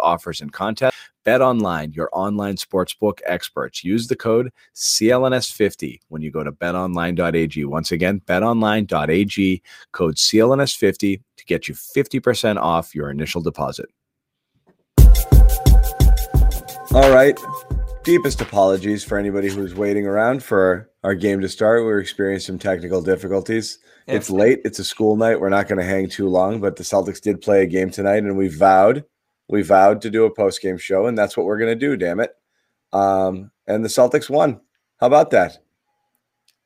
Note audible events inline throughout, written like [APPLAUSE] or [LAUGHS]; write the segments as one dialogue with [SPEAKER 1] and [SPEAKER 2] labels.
[SPEAKER 1] offers, and contests. Bet Online, your online sportsbook experts. Use the code CLNS50 when you go to betonline.ag. Once again, betonline.ag, code CLNS50 to get you 50% off your initial deposit. All right. Deepest apologies for anybody who's waiting around for our game to start. We're experiencing some technical difficulties. It's late. It's a school night. We're not going to hang too long, but the Celtics did play a game tonight, and we vowed, we vowed to do a post game show, and that's what we're going to do. Damn it! Um, and the Celtics won. How about that?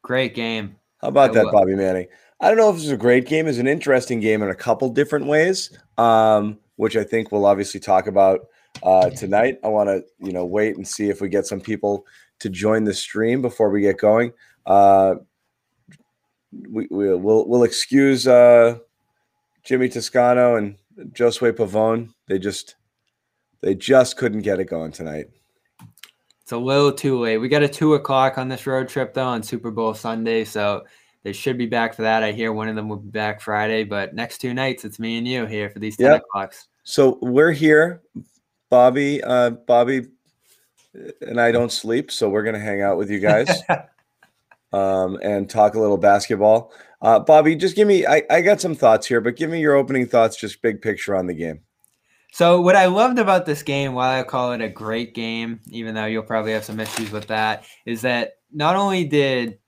[SPEAKER 2] Great game.
[SPEAKER 1] How about
[SPEAKER 2] I
[SPEAKER 1] that,
[SPEAKER 2] will.
[SPEAKER 1] Bobby Manning? I don't know if this is a great game. It's an interesting game in a couple different ways, um, which I think we'll obviously talk about uh, tonight. I want to, you know, wait and see if we get some people to join the stream before we get going. Uh, we, we will we'll excuse uh, Jimmy Toscano and Josue Pavone. They just they just couldn't get it going tonight.
[SPEAKER 2] It's a little too late. We got a two o'clock on this road trip though on Super Bowl Sunday, so they should be back for that. I hear one of them will be back Friday, but next two nights it's me and you here for these ten
[SPEAKER 1] Yep.
[SPEAKER 2] o'clocks.
[SPEAKER 1] So we're here, Bobby. Uh, Bobby and I don't sleep, so we're gonna hang out with you guys [LAUGHS] um, and talk a little basketball. Uh, Bobby, just give me. I, I got some thoughts here, but give me your opening thoughts, just big picture on the game.
[SPEAKER 2] So what I loved about this game, while I call it a great game, even though you'll probably have some issues with that, is that not only did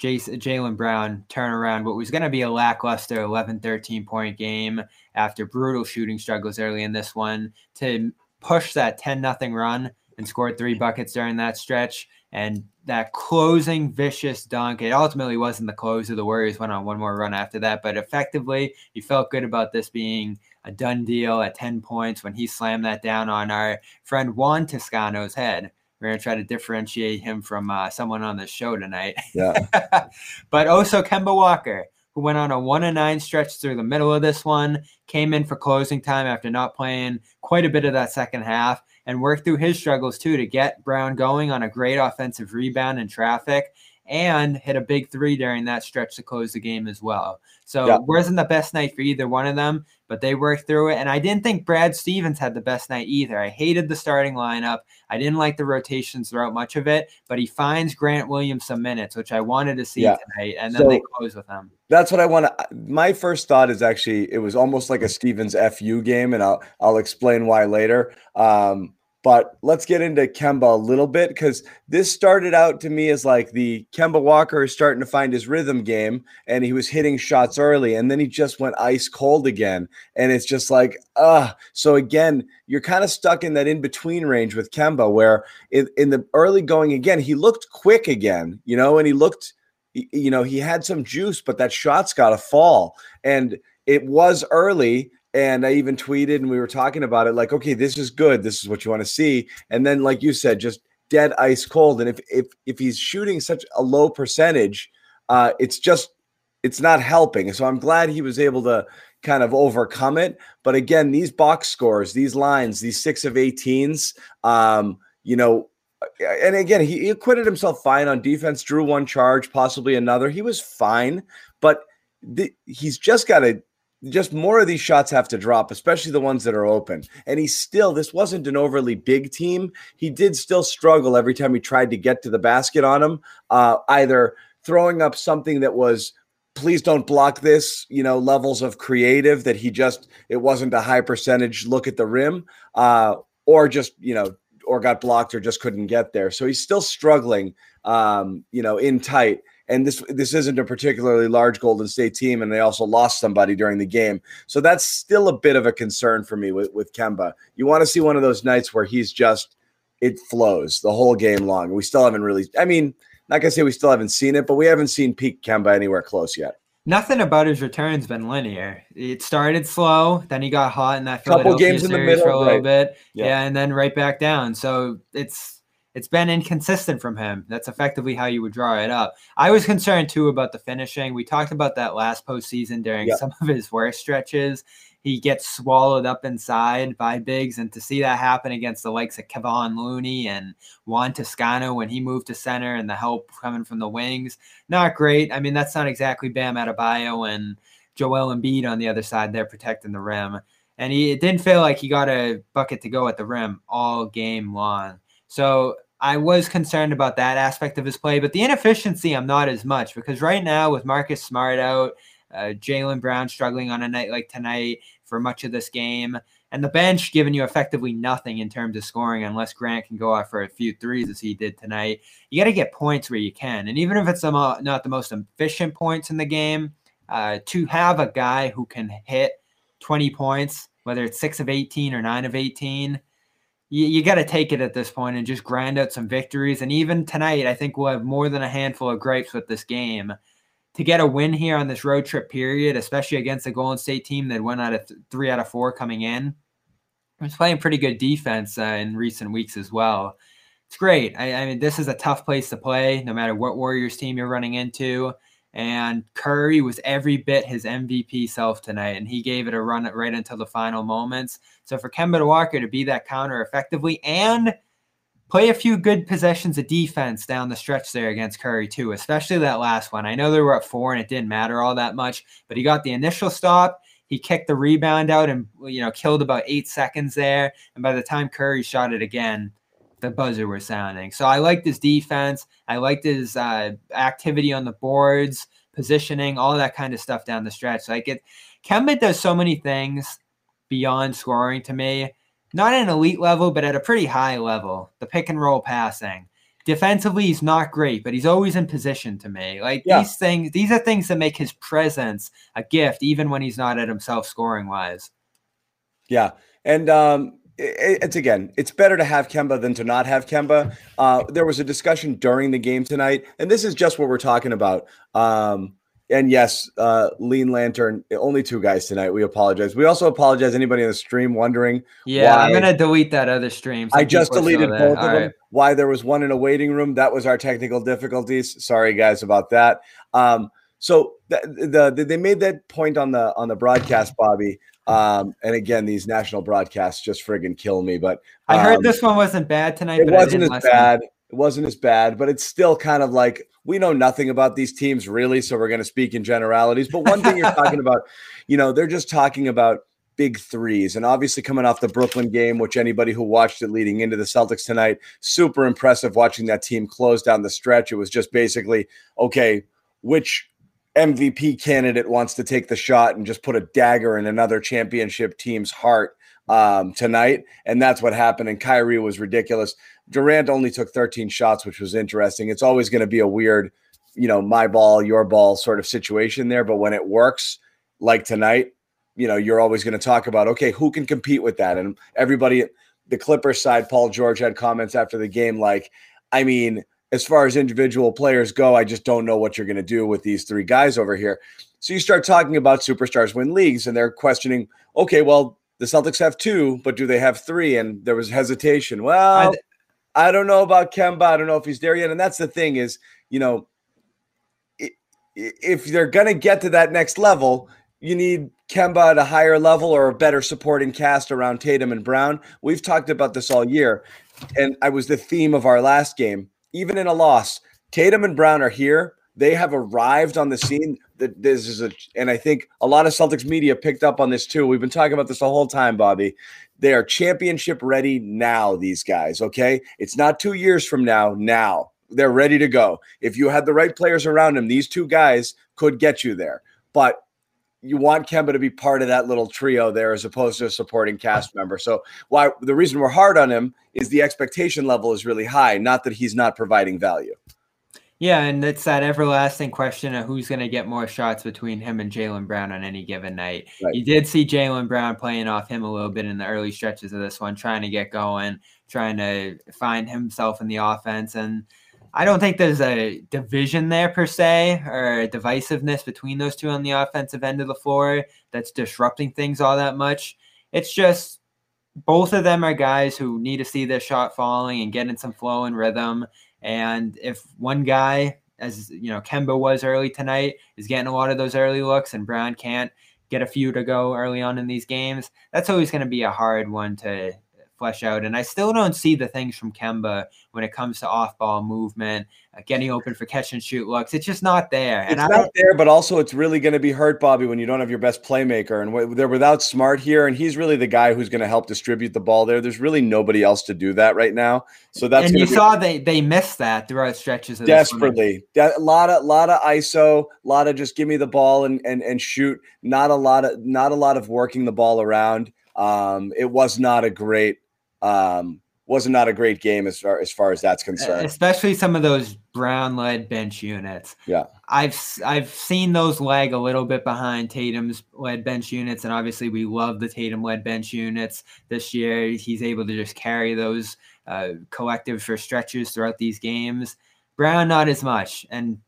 [SPEAKER 2] Jaylen Brown turn around what was going to be a lackluster 11, 13 point game after brutal shooting struggles early in this one to push that 10 nothing run and scored three buckets during that stretch. And that closing vicious dunk, it ultimately wasn't the close of the Warriors went on one more run after that, but effectively you felt good about this being a done deal at 10 points when he slammed that down on our friend Juan Toscano's head. We're going to try to differentiate him from uh, someone on the show tonight.
[SPEAKER 1] Yeah, [LAUGHS]
[SPEAKER 2] but also Kemba Walker, who went on a one and nine stretch through the middle of this one, came in for closing time after not playing quite a bit of that second half, and work through his struggles too to get Brown going on a great offensive rebound in traffic and hit a big three during that stretch to close the game as well. So
[SPEAKER 1] Yeah.
[SPEAKER 2] it wasn't the best night for either one of them, but they worked through it. And I didn't think Brad Stevens had the best night either. I hated the starting lineup. I didn't like the rotations throughout much of it, but he finds Grant Williams some minutes, which I wanted to see
[SPEAKER 1] Yeah.
[SPEAKER 2] tonight. And then
[SPEAKER 1] So-
[SPEAKER 2] they close with him.
[SPEAKER 1] that's what I want to. My first thought is actually it was almost like a Stevens fu game, and I'll I'll explain why later. Um, but let's get into Kemba a little bit because this started out to me as like the Kemba Walker is starting to find his rhythm game, and he was hitting shots early, and then he just went ice cold again, and it's just like ah. So again, you're kind of stuck in that in between range with Kemba, where in, in the early going again, he looked quick again, you know, and he looked you know, he had some juice, but that shot's got to fall. And it was early. And I even tweeted and we were talking about it like, okay, this is good. This is what you want to see. And then, like you said, just dead ice cold. And if if if he's shooting such a low percentage, uh, it's just it's not helping. So I'm glad he was able to kind of overcome it. But again, these box scores, these lines, these six of 18s, um, you know, and again, he, he acquitted himself fine on defense, drew one charge, possibly another. He was fine, but the, he's just got to just more of these shots have to drop, especially the ones that are open. And he still, this wasn't an overly big team. He did still struggle every time he tried to get to the basket on him, uh, either throwing up something that was please don't block this you know levels of creative that he just it wasn't a high percentage look at the rim uh or just you know or got blocked or just couldn't get there so he's still struggling um you know in tight and this this isn't a particularly large golden state team and they also lost somebody during the game so that's still a bit of a concern for me with with kemba you want to see one of those nights where he's just it flows the whole game long we still haven't really i mean not gonna say we still haven't seen it, but we haven't seen peak Kemba anywhere close yet.
[SPEAKER 2] Nothing about his return's been linear. It started slow, then he got hot in that
[SPEAKER 1] couple games in the middle
[SPEAKER 2] for a little
[SPEAKER 1] right.
[SPEAKER 2] bit,
[SPEAKER 1] Yeah.
[SPEAKER 2] yeah. and then right back down. So it's it's been inconsistent from him. That's effectively how you would draw it up. I was concerned too about the finishing. We talked about that last postseason during
[SPEAKER 1] Yeah.
[SPEAKER 2] some of his worst stretches. He gets swallowed up inside by bigs, and to see that happen against the likes of Kevon Looney and Juan Toscano when he moved to center and the help coming from the wings, not great. I mean, that's not exactly Bam Adebayo and Joel Embiid on the other side. They're protecting the rim, and he it didn't feel like he got a bucket to go at the rim all game long. So I was concerned about that aspect of his play, but the inefficiency I'm not as much because right now with Marcus Smart out, uh, Jaylen Brown struggling on a night like tonight for much of this game, and the bench giving you effectively nothing in terms of scoring unless Grant can go off for a few threes as he did tonight. You got to get points where you can, and even if it's mo- not the most efficient points in the game, uh, to have a guy who can hit 20 points, whether it's six of 18 or nine of 18, you, you got to take it at this point and just grind out some victories. And even tonight, I think we'll have more than a handful of grapes with this game. To get a win here on this road trip period, especially against a Golden State team that went out of th- three out of four coming in, was playing pretty good defense uh, in recent weeks as well. It's great. I, I mean, this is a tough place to play, no matter what Warriors team you're running into. And Curry was every bit his MVP self tonight, and he gave it a run right until the final moments. So for Kemba Walker to be that counter effectively and play a few good possessions of defense down the stretch there against Curry too, especially that last one. I know they were at four and it didn't matter all that much, but he got the initial stop. He kicked the rebound out and you know killed about eight seconds there. And by the time Curry shot it again, the buzzer was sounding. So I liked his defense. I liked his uh, activity on the boards, positioning, all that kind of stuff down the stretch. Like it, Kemba does so many things beyond scoring to me. Not at an elite level, but at a pretty high level. The pick and roll passing. Defensively, he's not great, but he's always in position to me. Like
[SPEAKER 1] Yeah.
[SPEAKER 2] these things, these are things that make his presence a gift, even when he's not at himself scoring wise.
[SPEAKER 1] Yeah, and um, it's again, it's better to have Kemba than to not have Kemba. Uh, there was a discussion during the game tonight, and this is just what we're talking about. Um, and yes, uh, Lean Lantern, only two guys tonight. We apologize. We also apologize anybody in the stream wondering.
[SPEAKER 2] Yeah, I'm gonna delete that other stream. Some
[SPEAKER 1] I just
[SPEAKER 2] people are still
[SPEAKER 1] deleted both of them. Why there was one in a waiting room? That was our technical difficulties. Sorry, guys, about that. Um, so th- the, the they made that point on the on the broadcast, Bobby. Um, and again, these national broadcasts just friggin' kill me. But
[SPEAKER 2] I heard
[SPEAKER 1] um,
[SPEAKER 2] this one wasn't bad tonight.
[SPEAKER 1] It
[SPEAKER 2] but
[SPEAKER 1] wasn't as bad. It wasn't as bad, but it's still kind of like we know nothing about these teams really, so we're going to speak in generalities. But one thing you're [LAUGHS] talking about, you know, they're just talking about big threes, and obviously coming off the Brooklyn game, which anybody who watched it leading into the Celtics tonight, super impressive watching that team close down the stretch. It was just basically okay, which MVP candidate wants to take the shot and just put a dagger in another championship team's heart um, tonight, and that's what happened. And Kyrie was ridiculous. Durant only took 13 shots, which was interesting. It's always going to be a weird, you know, my ball, your ball sort of situation there. But when it works, like tonight, you know, you're always going to talk about, okay, who can compete with that? And everybody, the Clippers side, Paul George had comments after the game like, I mean, as far as individual players go, I just don't know what you're going to do with these three guys over here. So you start talking about superstars win leagues, and they're questioning, okay, well, the Celtics have two, but do they have three? And there was hesitation. Well, I, don't know about Kemba. I don't know if he's there yet. And that's the thing is, you know, i- i- if they're going to get to that next level, you need Kemba at a higher level or a better supporting cast around Tatum and Brown? We've talked about this all year, and I was the theme of our last game. Even in a loss, Tatum and Brown are here. They have arrived on the scene. That this is a, and I think a lot of Celtics media picked up on this too. We've been talking about this the whole time, Bobby. They are championship ready now. These guys, okay? It's not two years from now. Now they're ready to go. If you had the right players around them, these two guys could get you there. But you want Kemba to be part of that little trio there as opposed to a supporting cast member. So why the reason we're hard on him is the expectation level is really high, not that he's not providing value.
[SPEAKER 2] Yeah, and it's that everlasting question of who's going to get more shots between him and Jaylen Brown on any given night.
[SPEAKER 1] Right.
[SPEAKER 2] You did see Jaylen Brown playing off him a little bit in the early stretches of this one, trying to get going, trying to find himself in the offense. And I don't think there's a division there per se or divisiveness between those two on the offensive end of the floor that's disrupting things all that much. It's just both of them are guys who need to see their shot falling and get in some flow and rhythm. And if one guy, as you know, Kemba was early tonight, is getting a lot of those early looks, and Brown can't get a few to go early on in these games, that's always going to be a hard one to flesh out. And I still don't see the things from Kemba when it comes to off ball movement, uh, getting open for catch and shoot looks. It's just not there. And
[SPEAKER 1] It's
[SPEAKER 2] I
[SPEAKER 1] not there, but also it's really going to be hurt, Bobby, when you don't have your best playmaker. And w- they're without Smart here, and he's really the guy who's going to help distribute the ball there. There's really nobody else to do that right now. So that's
[SPEAKER 2] and you
[SPEAKER 1] be-
[SPEAKER 2] saw they they missed that throughout stretches of
[SPEAKER 1] desperately. A lot of lot of ISO, a lot of just give me the ball and and and shoot. Not a lot of not a lot of working the ball around. Um, it was not a great um was not a great game as far as far as that's concerned.
[SPEAKER 2] especially some of those brown led bench units.
[SPEAKER 1] Yeah.
[SPEAKER 2] I've I've seen those lag a little bit behind Tatum's led bench units, and obviously we love the Tatum led bench units this year. He's able to just carry those uh, collectives for stretches throughout these games. Brown not as much, and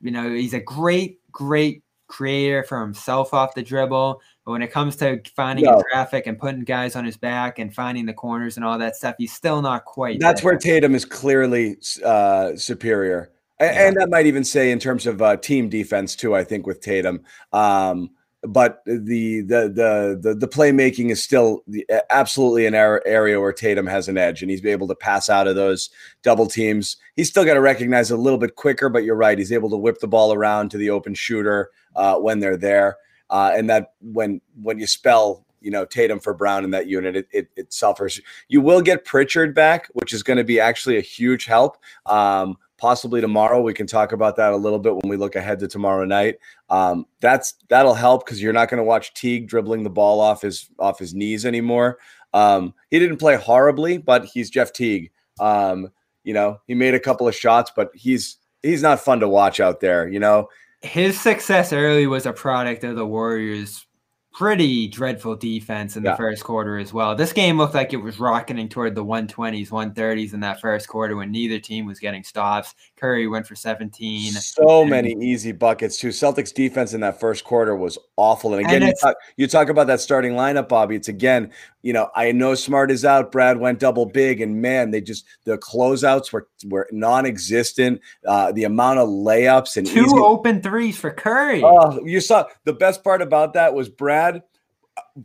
[SPEAKER 2] you know he's a great great creator for himself off the dribble. But when it comes to finding
[SPEAKER 1] No.
[SPEAKER 2] traffic and putting guys on his back and finding the corners and all that stuff, he's still not quite.
[SPEAKER 1] That's
[SPEAKER 2] there.
[SPEAKER 1] where Tatum is clearly uh, superior,
[SPEAKER 2] Yeah.
[SPEAKER 1] and I might even say in terms of uh, team defense too. I think with Tatum, um, but the the the the, the playmaking is still the, absolutely an area where Tatum has an edge, and he's able to pass out of those double teams. He's still got to recognize a little bit quicker, but you're right. He's able to whip the ball around to the open shooter uh, when they're there, uh, and that when when you spell you know Tatum for Brown in that unit, it it, it suffers. You will get Pritchard back, which is going to be actually a huge help. Um, possibly tomorrow, we can talk about that a little bit when we look ahead to tomorrow night. Um, that's that'll help because you're not going to watch Teague dribbling the ball off his off his knees anymore. Um, he didn't play horribly, but he's Jeff Teague. Um, you know, he made a couple of shots, but he's he's not fun to watch out there. You know,
[SPEAKER 2] his success early was a product of the Warriors' pretty dreadful defense in the first quarter as well. This game looked like it was rocketing toward the 120s, 130s in that first quarter when neither team was getting stops. Curry went for 17.
[SPEAKER 1] so
[SPEAKER 2] And-
[SPEAKER 1] many easy buckets too. Celtics defense in that first quarter was awful. And again,
[SPEAKER 2] And
[SPEAKER 1] you, talk, you talk about that starting lineup, Bobby. It's again, you know, I know Smart is out. Brad went double big, and man, they just the closeouts were were non-existent. Uh, the amount of layups and
[SPEAKER 2] Two
[SPEAKER 1] easy,
[SPEAKER 2] open threes for Curry.
[SPEAKER 1] Oh, you saw the best part about that was Brad.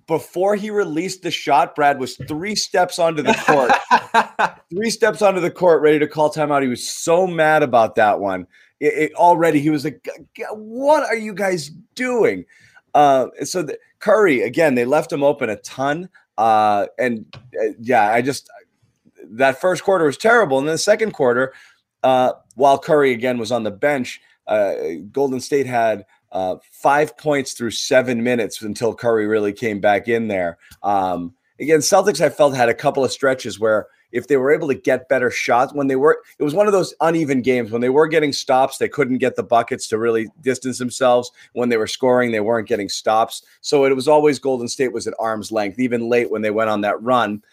[SPEAKER 1] Before he released the shot, Brad was three steps onto the court, [LAUGHS] three steps onto the court, ready to call timeout. He was so mad about that one. It, it- already, he was like, "G- g- "What are you guys doing?" Uh, so the, Curry again, they left him open a ton, uh, and uh, yeah, I just that first quarter was terrible, and then the second quarter, uh, while Curry again was on the bench, uh, Golden State had uh, five points through seven minutes until Curry really came back in there. Um, again, Celtics I felt had a couple of stretches where if they were able to get better shots when they were, it was one of those uneven games when they were getting stops, they couldn't get the buckets to really distance themselves. When they were scoring, they weren't getting stops. So it was always Golden State was at arm's length, even late when they went on that run.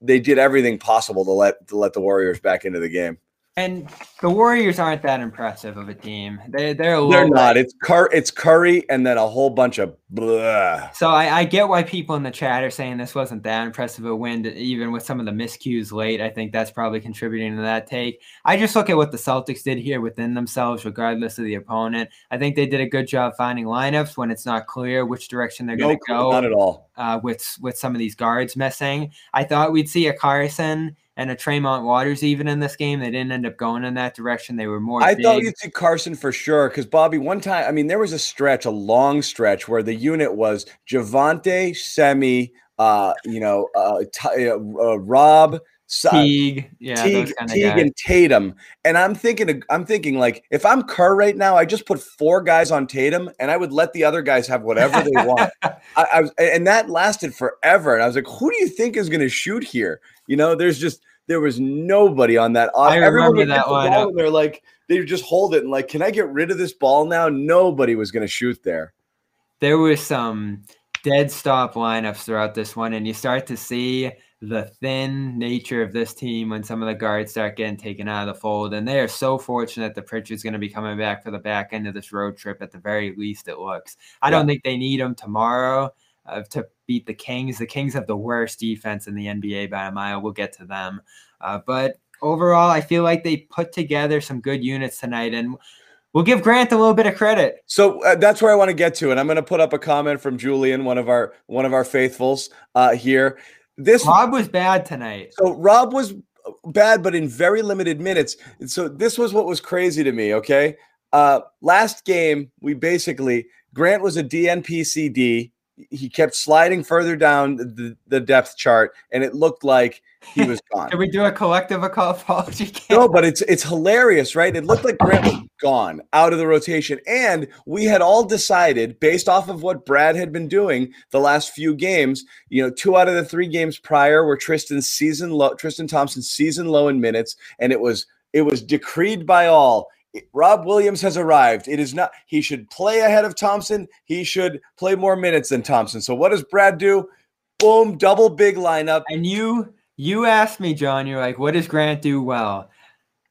[SPEAKER 1] They did everything possible to let to let the Warriors back into the game.
[SPEAKER 2] And the Warriors aren't that impressive of a team. They they're a
[SPEAKER 1] They're not. It's Cur- It's Curry, and then a whole bunch of blah.
[SPEAKER 2] So I, I get why people in the chat are saying this wasn't that impressive a win, to- even with some of the miscues late. I think that's probably contributing to that take. I just look at what the Celtics did here within themselves, regardless of the opponent. I think they did a good job finding lineups when it's not clear which direction they're
[SPEAKER 1] No,
[SPEAKER 2] going to go.
[SPEAKER 1] not at all.
[SPEAKER 2] uh, with with some of these guards missing. I thought we'd see a Carsen and a Tremont Waters even in this game. They didn't end up going in that direction. They were more.
[SPEAKER 1] I
[SPEAKER 2] big.
[SPEAKER 1] thought you'd see Carsen for sure because Bobby. One time, I mean, there was a stretch, a long stretch, where the unit was Javonte, Semi, uh, you know, uh, Ty- uh, uh, Rob,
[SPEAKER 2] Teague, yeah,
[SPEAKER 1] Teague,
[SPEAKER 2] those kind of
[SPEAKER 1] Teague and Tatum. And I'm thinking, I'm thinking, like, if I'm Kerr right now, I just put four guys on Tatum, and I would let the other guys have whatever they want. [LAUGHS] I, I was, and that lasted forever. And I was like, who do you think is going to shoot here? You know, there's just there was nobody on that.
[SPEAKER 2] I
[SPEAKER 1] Everyone
[SPEAKER 2] remember that
[SPEAKER 1] the
[SPEAKER 2] lineup.
[SPEAKER 1] and They're like, they just hold it and like, can I get rid of this ball now? Nobody was going to shoot there.
[SPEAKER 2] there was some dead stop lineups throughout this one, and you start to see the thin nature of this team when some of the guards start getting taken out of the fold. And they are so fortunate that Pritchard's going to be coming back for the back end of this road trip at the very least, it looks. I don't think they need him tomorrow uh, to beat the Kings. The Kings have the worst defense in the NBA by a mile. We'll get to them. Uh, but overall, I feel like they put together some good units tonight. And we'll give Grant a little bit of credit.
[SPEAKER 1] So uh, that's where I want to get to, and I'm going to put up a comment from Julian, one of our one of our faithfuls uh, here. This
[SPEAKER 2] Rob was bad tonight.
[SPEAKER 1] So Rob was bad, but in very limited minutes. So this was what was crazy to me. Okay, uh, last game we basically Grant was a DNPCD. He kept sliding further down the, the depth chart, and it looked like he was [LAUGHS] gone.
[SPEAKER 2] Can we do a collective apology? [LAUGHS]
[SPEAKER 1] No, but it's it's hilarious, right? It looked like Grant was gone out of the rotation, and we had all decided, based off of what Brad had been doing the last few games, you know, two out of the three games prior were Tristan's season low, Tristan Thompson's season low in minutes, and it was it was decreed by all. Rob Williams has arrived. It is not. He should play ahead of Thompson. He should play more minutes than Thompson. So what does Brad do? Boom, double big lineup.
[SPEAKER 2] And you you asked me, John. You're like, what does Grant do well?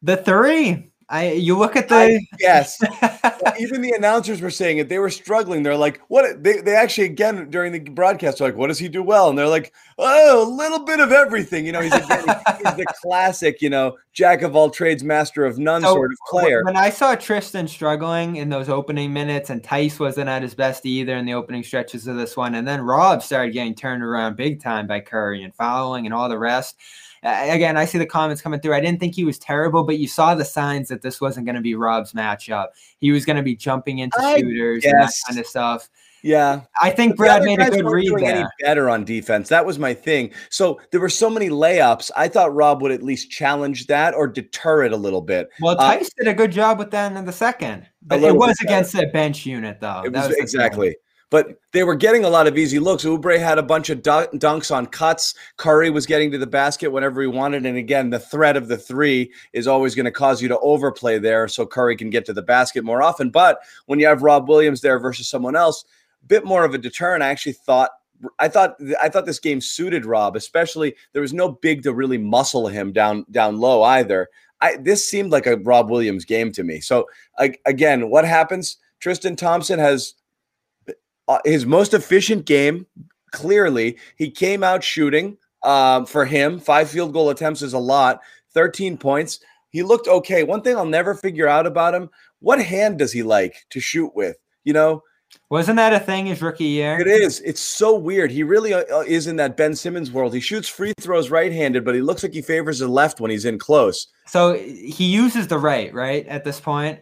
[SPEAKER 2] The three. I you look at the
[SPEAKER 1] Yes. [LAUGHS] even the announcers were saying it. They were struggling. They're like, what? They, they actually, again, during the broadcast, are like, what does he do well? And they're like, oh, a little bit of everything. You know, he's, again, he's the classic, you know, jack of all trades, master of none
[SPEAKER 2] So,
[SPEAKER 1] sort of player.
[SPEAKER 2] When I saw Tristan struggling in those opening minutes, and Theis wasn't at his best either in the opening stretches of this one, and then Rob started getting turned around big time by Curry and following and all the rest. Uh, again, I see the comments coming through. I didn't think he was terrible, but you saw the signs that this wasn't going to be Rob's matchup. He was going to be jumping into
[SPEAKER 1] I
[SPEAKER 2] shooters and that kind of stuff.
[SPEAKER 1] Yeah.
[SPEAKER 2] I think Brad made a good read
[SPEAKER 1] doing any
[SPEAKER 2] there.
[SPEAKER 1] better on defense. That was my thing. So there were so many layups. I thought Rob would at least challenge that or deter it a little bit.
[SPEAKER 2] Well,
[SPEAKER 1] Uh,
[SPEAKER 2] did a good job with that in the second, but it was against the bench unit, though.
[SPEAKER 1] It was,
[SPEAKER 2] thing.
[SPEAKER 1] exactly. But they were getting a lot of easy looks. Oubre had a bunch of dunks on cuts. Curry was getting to the basket whenever he wanted. And again, the threat of the three is always going to cause you to overplay there so Curry can get to the basket more often. But when you have Rob Williams there versus someone else, a bit more of a deterrent. I actually thought I thought I thought this game suited Rob, especially there was no big to really muscle him down down low either. I this seemed like a Rob Williams game to me. So I, again, what happens? Tristan Thompson has uh, his most efficient game. Clearly, he came out shooting. Um, for him, five field goal attempts is a lot. Thirteen points. He looked okay. One thing I'll never figure out about him: what hand does he like to shoot with? You know,
[SPEAKER 2] Wasn't that a thing his rookie year?
[SPEAKER 1] it is. It's so weird. He really uh, uh, is in that Ben Simmons world. He shoots free throws right-handed, but he looks like he favors the left when he's in close.
[SPEAKER 2] So he uses the right, right, at this point.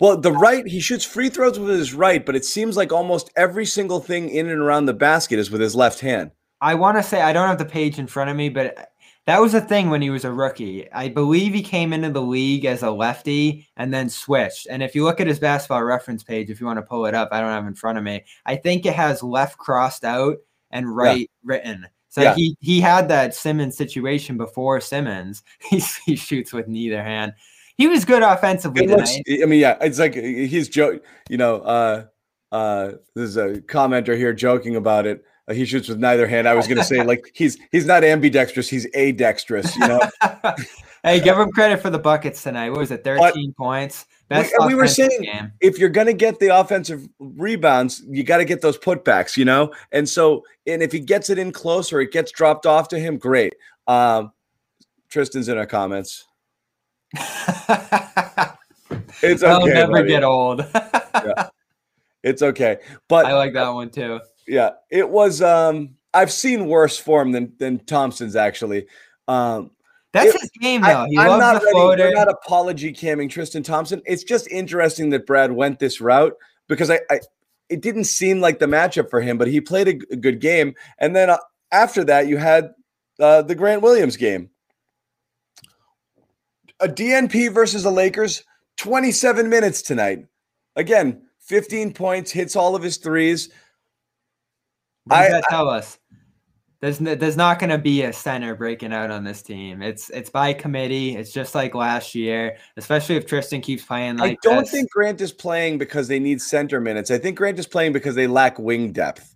[SPEAKER 1] Well, the right, he shoots free throws with his right, but it seems like almost every single thing in and around the basket is with his left hand.
[SPEAKER 2] I want to say I don't have the page in front of me, but that was a thing when he was a rookie. I believe he came into the league as a lefty and then switched. And if you look at his basketball reference page, if you want to pull it up, I don't have it in front of me. I think it has left crossed out and right written. So
[SPEAKER 1] Yeah.
[SPEAKER 2] he he had that Simmons situation before Simmons. [LAUGHS] He, he shoots with neither hand. He was good offensively
[SPEAKER 1] looks. I mean, yeah, it's like he's joke. You know, uh, uh, there's a commenter here joking about it. Uh, he shoots with neither hand. I was going to say like [LAUGHS] he's he's not ambidextrous, he's adextrous. You know. [LAUGHS]
[SPEAKER 2] hey, give him credit for the buckets tonight. What was it? Thirteen
[SPEAKER 1] but
[SPEAKER 2] points.
[SPEAKER 1] Best we, we were saying game. if you're going to get the offensive rebounds, you got to get those putbacks. You know, and so and if he gets it in close or it gets dropped off to him, great. Um, Tristan's in our comments. [LAUGHS] it's okay.
[SPEAKER 2] I'll never
[SPEAKER 1] buddy.
[SPEAKER 2] get old. [LAUGHS]
[SPEAKER 1] yeah. It's okay. But
[SPEAKER 2] I like that one too.
[SPEAKER 1] Yeah. It was um I've seen worse form than than Thompson's actually. Um
[SPEAKER 2] that's
[SPEAKER 1] it,
[SPEAKER 2] his game, though. He
[SPEAKER 1] I, am not
[SPEAKER 2] the
[SPEAKER 1] ready. We're not apology camming Tristan Thompson. It's just interesting that Brad went this route because I, I it didn't seem like the matchup for him, but he played a, a good game. And then uh, after that, you had uh, the Grant Williams game. A DNP versus the Lakers, 27 minutes tonight. Again, 15 points, hits all of his threes.
[SPEAKER 2] What does
[SPEAKER 1] I-
[SPEAKER 2] that tell us? There's n- there's not going to be a center breaking out on this team. It's it's by committee. It's just like last year, especially if Tristan keeps playing like
[SPEAKER 1] I don't
[SPEAKER 2] this.
[SPEAKER 1] think Grant is playing because they need center minutes. I think Grant is playing because they lack wing depth.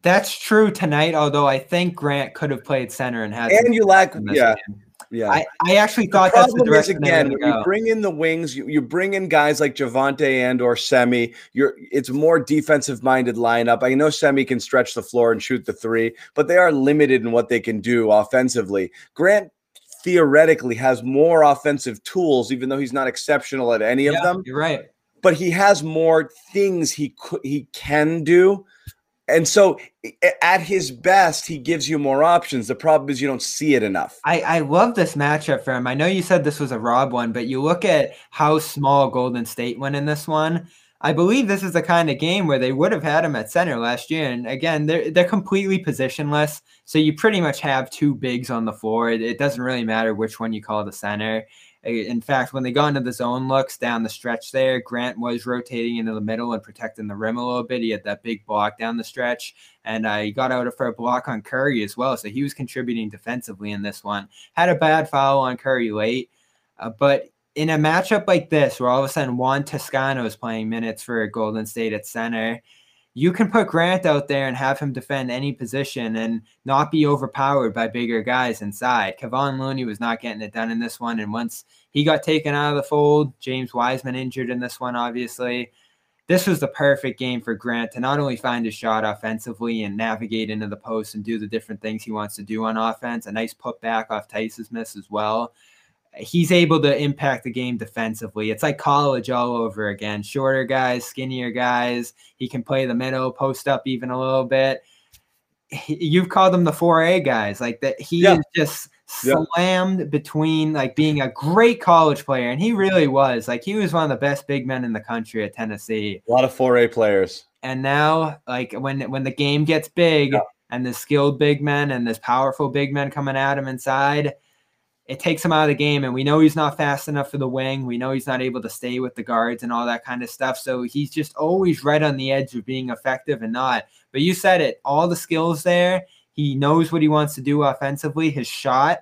[SPEAKER 2] that's true tonight. Although I think Grant could have played center and had.
[SPEAKER 1] And you lack, yeah,
[SPEAKER 2] game.
[SPEAKER 1] Yeah.
[SPEAKER 2] I, I actually
[SPEAKER 1] the
[SPEAKER 2] thought that's the
[SPEAKER 1] problem is
[SPEAKER 2] direction they
[SPEAKER 1] again
[SPEAKER 2] were
[SPEAKER 1] when
[SPEAKER 2] gonna
[SPEAKER 1] you
[SPEAKER 2] go.
[SPEAKER 1] bring in the wings, you, you bring in guys like Javonte and or Semi. You're it's more defensive minded lineup. I know Semi can stretch the floor and shoot the three, but they are limited in what they can do offensively. Grant theoretically has more offensive tools, even though he's not exceptional at any of them.
[SPEAKER 2] You're right.
[SPEAKER 1] But he has more things he could he can do. And so at his best, he gives you more options. The problem is you don't see it enough.
[SPEAKER 2] I, I love this matchup for him. I know you said this was a Rob one, but you look at how small Golden State went in this one. I believe this is the kind of game where they would have had him at center last year. And again, they're they're completely positionless. So you pretty much have two bigs on the floor. It, it doesn't really matter which one you call the center. In fact, when they got into the zone looks down the stretch there, Grant was rotating into the middle and protecting the rim a little bit. He had that big block down the stretch, and uh, he got out for a block on Curry as well. So he was contributing defensively in this one. Had a bad foul on Curry late, uh, but in a matchup like this, where all of a sudden Juan Toscano is playing minutes for Golden State at center, you can put Grant out there and have him defend any position and not be overpowered by bigger guys inside. Kevon Looney was not getting it done in this one. And once he got taken out of the fold, James Wiseman injured in this one, obviously. This was the perfect game for Grant to not only find his shot offensively and navigate into the post and do the different things he wants to do on offense, a nice putback off Theis's miss as well. He's able to impact the game defensively. It's like college all over again. Shorter guys, skinnier guys. He can play the middle, post up even a little bit. He- You've called them the 4A guys. Like that he
[SPEAKER 1] Yeah.
[SPEAKER 2] is just
[SPEAKER 1] Yeah.
[SPEAKER 2] slammed between like being a great college player, and he really was. Like he was one of the best big men in the country at Tennessee.
[SPEAKER 1] A lot of 4A players.
[SPEAKER 2] And now, like when when the game gets big
[SPEAKER 1] Yeah.
[SPEAKER 2] and the skilled big men and this powerful big men coming at him inside, it takes him out of the game. And we know he's not fast enough for the wing. We know he's not able to stay with the guards and all that kind of stuff. So he's just always right on the edge of being effective and not. But you said it, all the skills there. He knows what he wants to do offensively. His shot.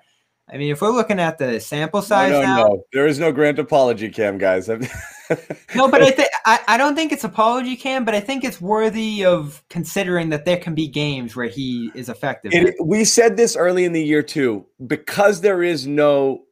[SPEAKER 2] I mean, if we're looking at the sample size
[SPEAKER 1] no, no,
[SPEAKER 2] now,
[SPEAKER 1] no. There is no Grant apology cam, guys. [LAUGHS]
[SPEAKER 2] no, but I think I, don't think it's apology cam, but I think it's worthy of considering that there can be games where he is effective.
[SPEAKER 1] It, we said this early in the year too. Because there is no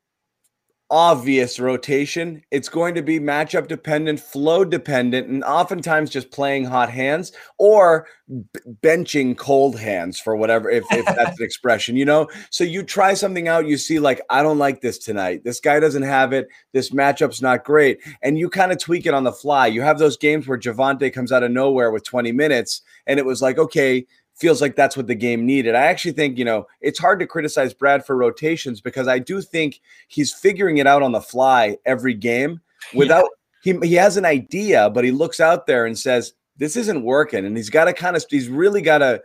[SPEAKER 1] obvious rotation, it's going to be matchup dependent, flow dependent, and oftentimes just playing hot hands or b- benching cold hands for whatever, if, if [LAUGHS] that's an expression, you know? So you try something out, you see, like, I don't like this tonight. This guy doesn't have it. This matchup's not great. And you kind of tweak it on the fly. You have those games where Javonte comes out of nowhere with 20 minutes, and it was like, okay, feels like that's what the game needed. I actually think, you know, it's hard to criticize Brad for rotations because I do think he's figuring it out on the fly every game without he he has an idea, but he looks out there and says, This isn't working. And he's got to kind of he's really got to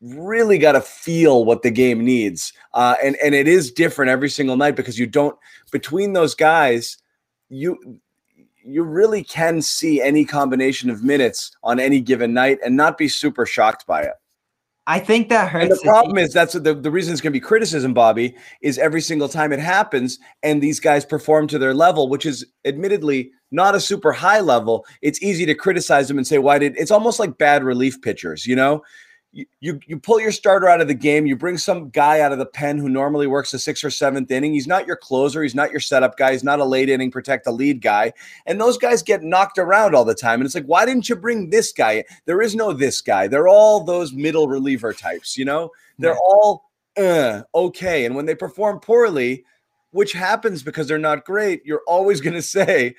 [SPEAKER 1] really got to feel what the game needs. Uh, and and it is different every single night because you don't between those guys, you you really can see any combination of minutes on any given night and not be super shocked by it.
[SPEAKER 2] I think that hurts.
[SPEAKER 1] And the problem is that's the, the reason it's going to be criticism, Bobby, is every single time it happens and these guys perform to their level, which is admittedly not a super high level. It's easy to criticize them and say, why did it's almost like bad relief pitchers, you know? You, you you pull your starter out of the game, you bring some guy out of the pen who normally works the sixth or seventh inning. He's not your closer, he's not your setup guy, he's not a late inning protect the lead guy. And those guys get knocked around all the time. And it's like, why didn't you bring this guy? There is no this guy. They're all those middle reliever types, you know? They're
[SPEAKER 2] Yeah.
[SPEAKER 1] all uh, okay. And when they perform poorly, which happens because they're not great, you're always going [LAUGHS] to say,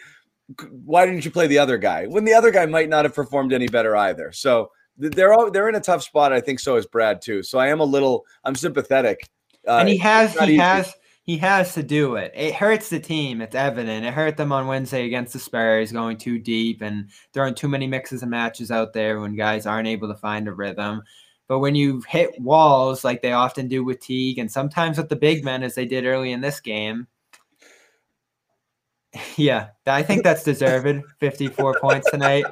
[SPEAKER 1] why didn't you play the other guy? When the other guy might not have performed any better either. So they're all they're in a tough spot. I think so is Brad too. So I am a little I'm sympathetic. Uh,
[SPEAKER 2] and he has he
[SPEAKER 1] easy.
[SPEAKER 2] has he has to do it. It hurts the team. It's evident. It hurt them on Wednesday against the Spurs, going too deep and throwing too many mixes and matches out there when guys aren't able to find a rhythm. But when you hit walls like they often do with Teague and sometimes with the big men, as they did early in this game, [LAUGHS] yeah, I think that's deserved. Fifty-four points tonight.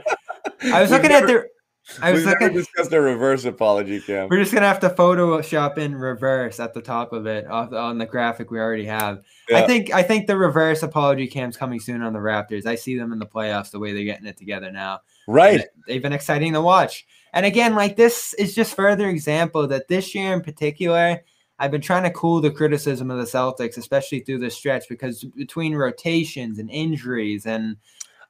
[SPEAKER 2] I was
[SPEAKER 1] We've
[SPEAKER 2] looking
[SPEAKER 1] never-
[SPEAKER 2] at the. I was
[SPEAKER 1] We've never
[SPEAKER 2] looking.
[SPEAKER 1] discussed a reverse apology, Cam.
[SPEAKER 2] We're just gonna have to Photoshop in reverse at the top of it off on the graphic we already have. I think I think the reverse apology cam's coming soon on the Raptors. I see them in the playoffs the way they're getting it together now.
[SPEAKER 1] Right.
[SPEAKER 2] They've been exciting to watch. And again, like this is just further example that this year in particular, I've been trying to cool the criticism of the Celtics, especially through this stretch, because between rotations and injuries and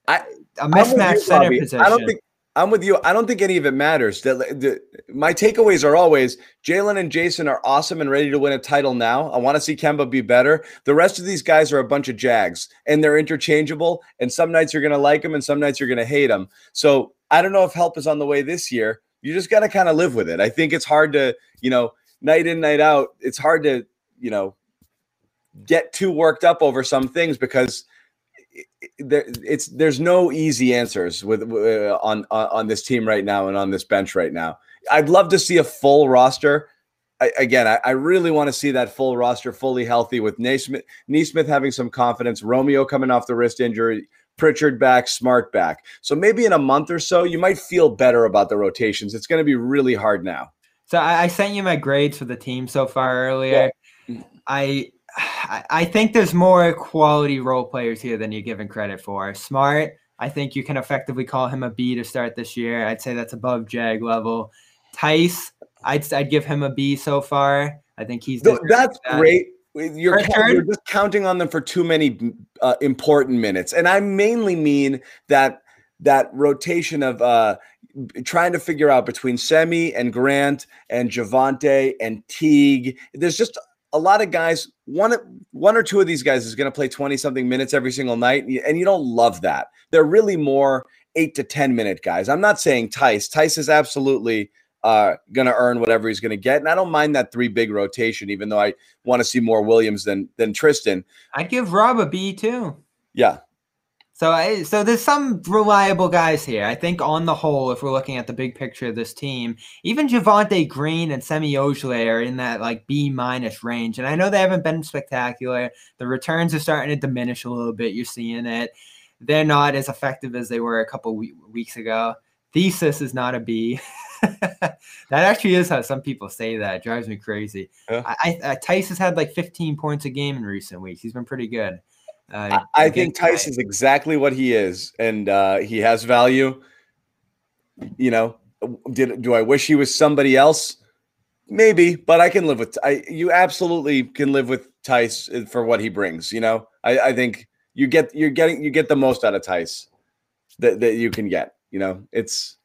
[SPEAKER 1] I-
[SPEAKER 2] a
[SPEAKER 1] I'm with you,
[SPEAKER 2] mismatched center
[SPEAKER 1] Bobby.
[SPEAKER 2] position.
[SPEAKER 1] I don't think I'm with you. I don't think any of it matters. The, the, my takeaways are always Jaylen and Jason are awesome and ready to win a title now. I want to see Kemba be better. The rest of these guys are a bunch of jags and they're interchangeable. And some nights you're going to like them and some nights you're going to hate them. So I don't know if help is on the way this year. You just got to kind of live with it. I think it's hard to, you know, night in, night out, it's hard to, you know, get too worked up over some things because there it's there's no easy answers with uh, on, on this team right now and on this bench right now. I'd love to see a full roster. I, again, I, I really want to see that full roster fully healthy with Naismith, Neesmith having some confidence, Romeo coming off the wrist injury, Pritchard back, Smart back. So maybe in a month or so, you might feel better about the rotations. It's going to be really hard now.
[SPEAKER 2] So I, I sent you my grades for the team so far earlier. I I I think there's more quality role players here than you're given credit for. Smart, I think you can effectively call him a B to start this year. I'd say that's above Jag level. Theis, I'd I'd give him a B so far. I think he's
[SPEAKER 1] Th- That's
[SPEAKER 2] that.
[SPEAKER 1] great. You're, you're just counting on them for too many uh, important minutes, and I mainly mean that that rotation of uh, trying to figure out between Semi and Grant and Javonte and Teague. There's just a lot of guys. One one or two of these guys is going to play twenty something minutes every single night, and you- and you don't love that. They're really more eight to ten minute guys. I'm not saying Theis. Theis is absolutely uh, going to earn whatever he's going to get. And I don't mind that three big rotation, even though I want to see more Williams than than Tristan.
[SPEAKER 2] I'd give Rob a B too.
[SPEAKER 1] Yeah,
[SPEAKER 2] So I so there's some reliable guys here. I think on the whole, if we're looking at the big picture of this team, even Javonte Green and Semi Ojeleye are in that like B minus range. And I know they haven't been spectacular. The returns are starting to diminish a little bit. You're seeing it. They're not as effective as they were a couple weeks ago. Thesis is not a B. [LAUGHS] that actually is how some people say that. It drives me crazy.
[SPEAKER 1] Yeah.
[SPEAKER 2] I, I, Theis has had like 15 points a game in recent weeks. He's been pretty good.
[SPEAKER 1] I, I think. Theis is exactly what he is, and uh, he has value. You know, did do I wish he was somebody else? Maybe, but I can live with. I you absolutely can live with Theis uh, for what he brings. You know, I, I think you get you're getting you get the most out of Theis that that you can get. You know, it's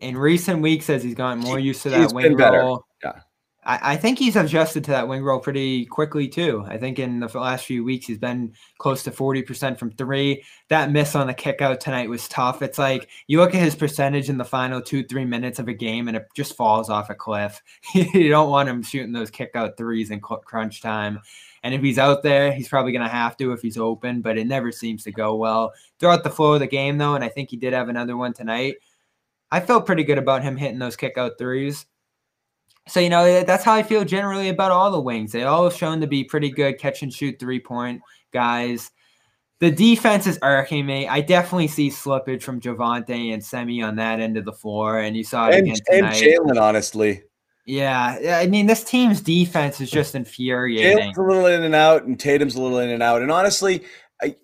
[SPEAKER 2] in recent weeks as he's gotten more used to that wing
[SPEAKER 1] been better.
[SPEAKER 2] role.
[SPEAKER 1] Yeah.
[SPEAKER 2] I, I think he's adjusted to that wing role pretty quickly too. I think in the last few weeks he's been close to 40% from three. That miss on the kick out tonight was tough. It's like you look at his percentage in the final two, three minutes of a game and it just falls off a cliff. [LAUGHS] you don't want him shooting those kick out threes in crunch time. And if he's out there, he's probably going to have to if he's open, but it never seems to go well throughout the flow of the game, though. And I think he did have another one tonight. I felt pretty good about him hitting those kick out threes. So, you know, that's how I feel generally about all the wings. They all have shown to be pretty good catch and shoot three point guys. The defense is irking me. I definitely see slippage from Javonte and Semi on that end of the floor, and you saw it
[SPEAKER 1] and,
[SPEAKER 2] again
[SPEAKER 1] and. Jaylen, honestly,
[SPEAKER 2] yeah, I mean, this team's defense is just infuriating.
[SPEAKER 1] Jaylen's a little in and out, and Tatum's a little in and out. And honestly,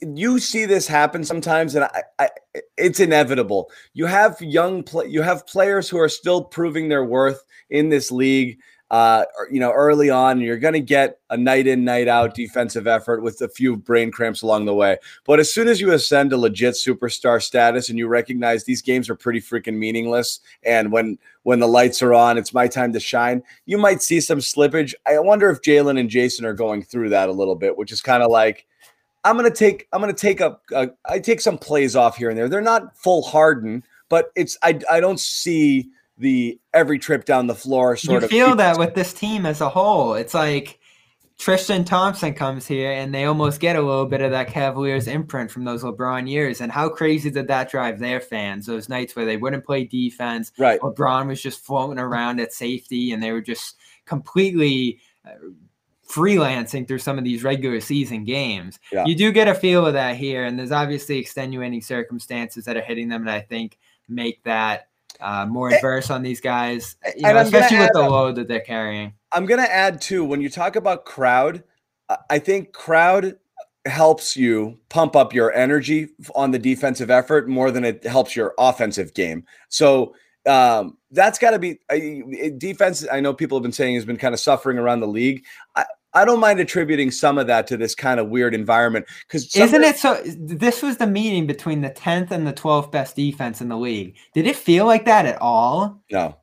[SPEAKER 1] you see this happen sometimes, and I, I, it's inevitable. You have young, you have players who are still proving their worth in this league. Uh, you know, early on, you're going to get a night in, night out defensive effort with a few brain cramps along the way. But as soon as you ascend to legit superstar status and you recognize these games are pretty freaking meaningless, and when when the lights are on, it's my time to shine. You might see some slippage. I wonder if Jaylen and Jason are going through that a little bit, which is kind of like I'm gonna take I'm gonna take a, a I take some plays off here and there. They're not full harden, but it's I I don't see the every trip down the floor sort
[SPEAKER 2] you
[SPEAKER 1] of
[SPEAKER 2] feel that with this team as a whole. It's like Tristan Thompson comes here and they almost get a little bit of that Cavaliers imprint from those LeBron years. And how crazy did that drive their fans? Those nights where they wouldn't play defense.
[SPEAKER 1] Right.
[SPEAKER 2] LeBron was just floating around at safety and they were just completely uh, freelancing through some of these regular season games.
[SPEAKER 1] Yeah.
[SPEAKER 2] You do get a feel of that here. And there's obviously extenuating circumstances that are hitting them. And I think make that uh, more adverse on these guys, you know, especially with
[SPEAKER 1] add
[SPEAKER 2] the load that they're carrying.
[SPEAKER 1] I'm gonna add too when you talk about crowd, I- think crowd helps you pump up your energy on the defensive effort more than it helps your offensive game. So um, that's got to be uh, defense. I know people have been saying has been kind of suffering around the league. I, I don't mind attributing some of that to this kind of weird environment because
[SPEAKER 2] Isn't it so? This was the meeting between the 10th and the 12th best defense in the league. Did it feel like that at all?
[SPEAKER 1] No,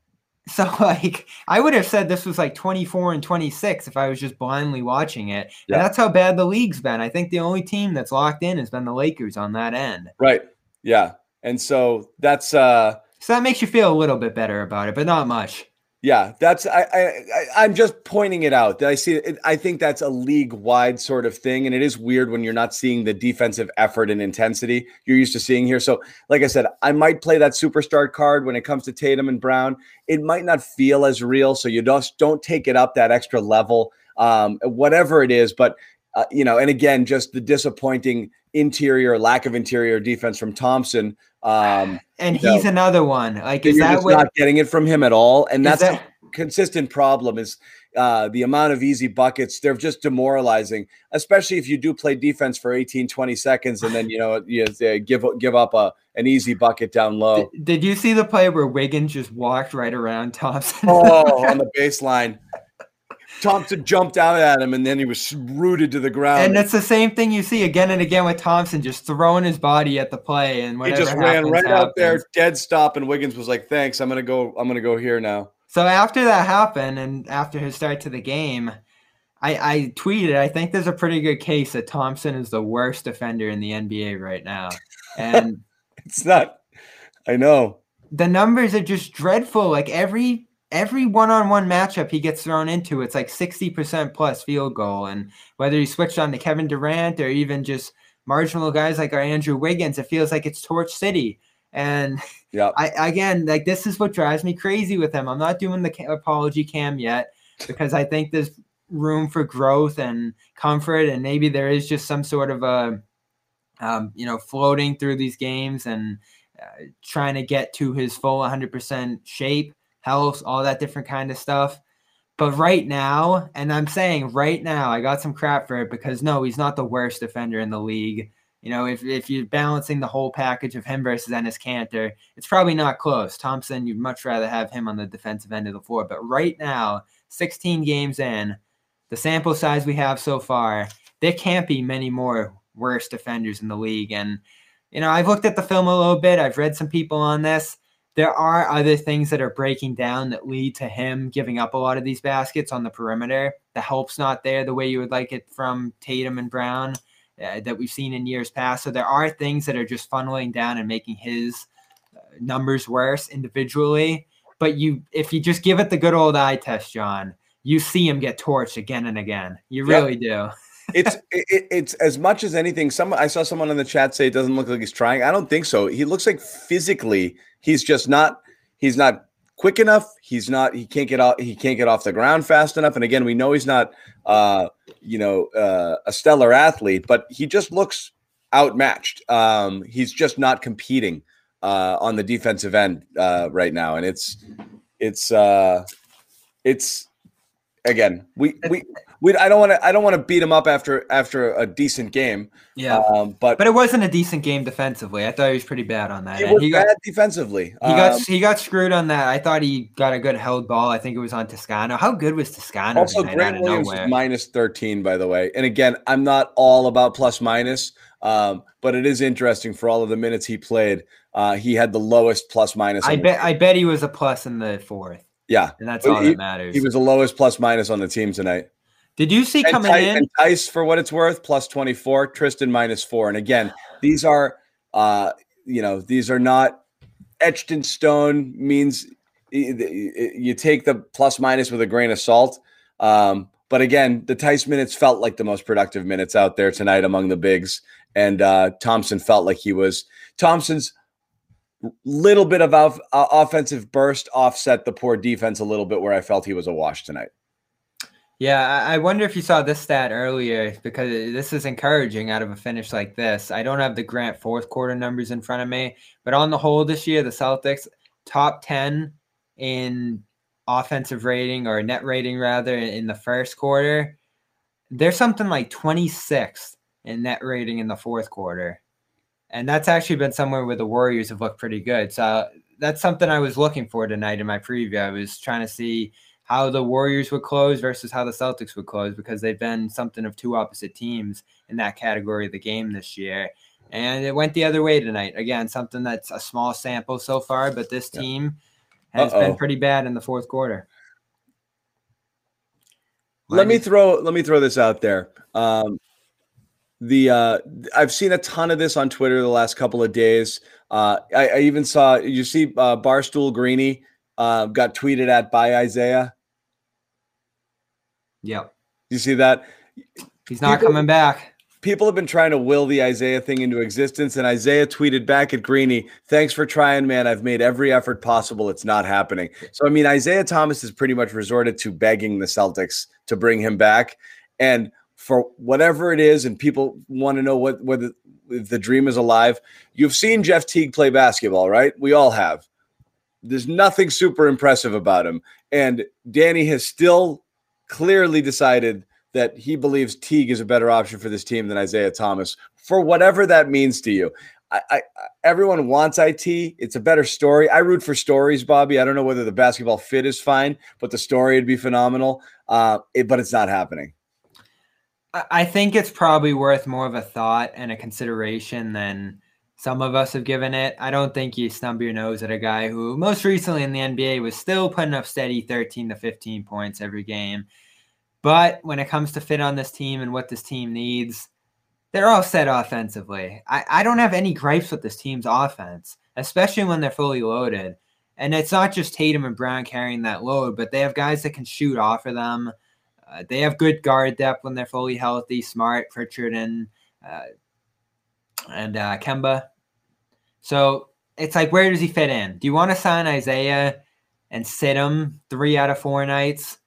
[SPEAKER 2] So, [LAUGHS] like, I would have said this was like 24 and 26 if I was just blindly watching it.
[SPEAKER 1] Yeah.
[SPEAKER 2] And that's how bad the league's been. I think the only team that's locked in has been the Lakers on that end.
[SPEAKER 1] right? Yeah, and so that's uh,
[SPEAKER 2] So that makes you feel a little bit better about it, but not much.
[SPEAKER 1] Yeah, that's I, I I'm just pointing it out. That I see it. I think that's a league wide sort of thing, and it is weird when you're not seeing the defensive effort and intensity you're used to seeing here. So, like I said, I might play that superstar card when it comes to Tatum and Brown. It might not feel as real, so you don't don't take it up that extra level, um, whatever it is. But uh, you know, and again, just the disappointing interior lack of interior defense from Thompson. Um,
[SPEAKER 2] And he's another one. Like, is that what?
[SPEAKER 1] not getting it from him at all, and that's
[SPEAKER 2] that-
[SPEAKER 1] a consistent problem. Is uh, the amount of easy buckets? They're just demoralizing, especially if you do play defense for 18, 20 seconds, and then you know you give give up a an easy bucket down low.
[SPEAKER 2] Did, did you see the play where Wiggins just walked right around Thompson?
[SPEAKER 1] oh, on the [LAUGHS] baseline, Thompson jumped out at him, and then he was rooted to the ground.
[SPEAKER 2] And it's the same thing you see again and again with Thompson, just throwing his body at the play, and
[SPEAKER 1] he just ran
[SPEAKER 2] happens,
[SPEAKER 1] right out there, dead stop, and Wiggins was like, "Thanks, I'm gonna go. I'm gonna go here now."
[SPEAKER 2] So after that happened, and after his start to the game, I, I tweeted, I think there's a pretty good case that Thompson is the worst defender in the NBA right now, [LAUGHS] and
[SPEAKER 1] It's not. I know.
[SPEAKER 2] the numbers are just dreadful. Like every every one-on-one matchup he gets thrown into, it's like 60% plus field goal. And whether he switched on to Kevin Durant or even just marginal guys like our Andrew Wiggins, it feels like it's Torch City. And
[SPEAKER 1] Yeah.
[SPEAKER 2] I again, like this is what drives me crazy with him. I'm not doing the apology cam yet because I think there's room for growth and comfort, and maybe there is just some sort of a, um, you know, floating through these games and uh, trying to get to his full 100% shape, health, all that different kind of stuff. But right now, and I'm saying right now, I got some crap for it because no, he's not the worst defender in the league. You know, if, if you're balancing the whole package of him versus Enes Kanter, it's probably not close. Thompson, you'd much rather have him on the defensive end of the floor. But right now, 16 games in, the sample size we have so far, there can't be many more worse defenders in the league. And, you know, I've looked at the film a little bit, I've read some people on this. There are other things that are breaking down that lead to him giving up a lot of these baskets on the perimeter. The help's not there the way you would like it from Tatum and Brown uh, that we've seen in years past. So there are things that are just funneling down and making his uh, numbers worse individually. But you, if you just give it the good old eye test, John, you see him get torched again and again. You
[SPEAKER 1] Yeah.
[SPEAKER 2] really do. [LAUGHS]
[SPEAKER 1] it's it, it's as much as anything. Some I saw someone in the chat say it doesn't look like he's trying. I don't think so. He looks like physically he's just not he's not quick enough. He's not he can't get out he can't get off the ground fast enough. And again, we know he's not uh you know uh, a stellar athlete, but he just looks outmatched. Um he's just not competing uh on the defensive end uh right now and it's it's uh it's again we we we I don't want to I don't want to beat him up after after a decent game.
[SPEAKER 2] Yeah.
[SPEAKER 1] Um, but
[SPEAKER 2] But it wasn't a decent game defensively. I thought he was pretty bad on that.
[SPEAKER 1] he was
[SPEAKER 2] He got
[SPEAKER 1] bad defensively.
[SPEAKER 2] he got
[SPEAKER 1] Um,
[SPEAKER 2] he got screwed on that. I thought he got a good held ball. I think it was on Toscano. How good was Toscano
[SPEAKER 1] also Grant Williams minus 13 by the way. And again, I'm not all about plus minus. Um, but it is interesting for all of the minutes he played. Uh, he had the lowest plus minus.
[SPEAKER 2] I bet. I bet he was a plus in the fourth,
[SPEAKER 1] yeah,
[SPEAKER 2] and that's
[SPEAKER 1] But
[SPEAKER 2] all
[SPEAKER 1] he-
[SPEAKER 2] that matters.
[SPEAKER 1] he was the lowest plus minus on the team tonight.
[SPEAKER 2] Did you see
[SPEAKER 1] And,
[SPEAKER 2] coming
[SPEAKER 1] Ty-
[SPEAKER 2] in?
[SPEAKER 1] and Theis, for what it's worth, plus 24. Tristan minus four. And again, these are, uh, you know, these are not etched in stone. Means you take the plus minus with a grain of salt. Um, but again, the Theis minutes felt like the most productive minutes out there tonight among the bigs. And uh, Thompson felt like he was Thompson's little bit of off, uh, offensive burst offset the poor defense a little bit where I felt he was a wash tonight.
[SPEAKER 2] Yeah, I wonder if you saw this stat earlier because this is encouraging out of a finish like this. I don't have the Grant fourth quarter numbers in front of me, but on the whole this year, the Celtics top 10 in offensive rating or net rating rather in the first quarter. They're something like 26th in net rating in the fourth quarter. And that's actually been somewhere where the Warriors have looked pretty good. So that's something I was looking for tonight in my preview. I was trying to see how the Warriors would close versus how the Celtics would close because they've been something of two opposite teams in that category of the game this year. And it went the other way tonight. Again, something that's a small sample so far, but this
[SPEAKER 1] Yeah.
[SPEAKER 2] team has
[SPEAKER 1] Uh-oh.
[SPEAKER 2] been pretty bad in the fourth quarter.
[SPEAKER 1] let me throw let me throw this out there. Um, the uh, I've seen a ton of this on Twitter the last couple of days. Uh, I, I even saw you see uh, Barstool Greeny uh, got tweeted at by Isaiah.
[SPEAKER 2] Yep.
[SPEAKER 1] You see that?
[SPEAKER 2] He's not
[SPEAKER 1] People-
[SPEAKER 2] coming back.
[SPEAKER 1] People have been trying to will the Isaiah thing into existence, and Isaiah tweeted back at Greeny, "Thanks for trying, man. I've made every effort possible. It's not happening." So, I mean, Isaiah Thomas has pretty much resorted to begging the Celtics to bring him back, and for whatever it is, and people want to know what whether the dream is alive. You've seen Jeff Teague play basketball, right? We all have. There's nothing super impressive about him, and Danny has still clearly decided that he believes Teague is a better option for this team than Isaiah Thomas, for whatever that means to you. I, I everyone wants IT. It's a better story. I root for stories, Bobby. I don't know whether the basketball fit is fine, but the story would be phenomenal. Uh, it, but it's not happening.
[SPEAKER 2] I- I think it's probably worth more of a thought and a consideration than some of us have given it. I don't think you snub your nose at a guy who most recently in the NBA was still putting up steady 13 to 15 points every game. But when it comes to fit on this team and what this team needs, they're all set offensively. I, I don't have any gripes with this team's offense, especially when they're fully loaded. And it's not just Tatum and Brown carrying that load, but they have guys that can shoot off of them. Uh, they have good guard depth when they're fully healthy. Smart, Pritchard, and uh, and uh, Kemba. So it's like, where does he fit in? Do you want to sign Isaiah and sit him three out of four nights?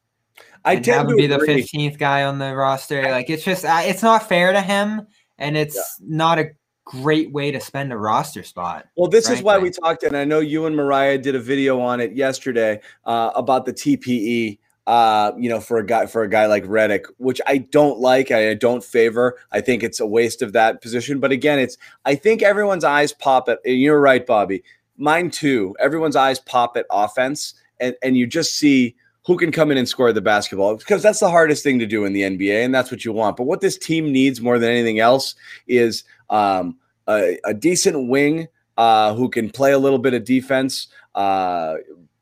[SPEAKER 1] I
[SPEAKER 2] and have him be the fifteenth guy on the roster. Like it's just, uh, it's not fair to him, and it's not a great way to spend a roster spot.
[SPEAKER 1] Well, this is why we talked, and I know you and Mariah did a video on it yesterday uh, about the TPE. Uh, you know, for a guy for a guy like Redick, which I don't like, I don't favor. I think it's a waste of that position. But again, it's I think everyone's eyes pop at. and You're right, Bobby. Mine too. Everyone's eyes pop at offense, and and you just see who can come in and score the basketball because that's the hardest thing to do in the NBA, and that's what you want. But what this team needs more than anything else is um, a, a decent wing uh, who can play a little bit of defense, uh,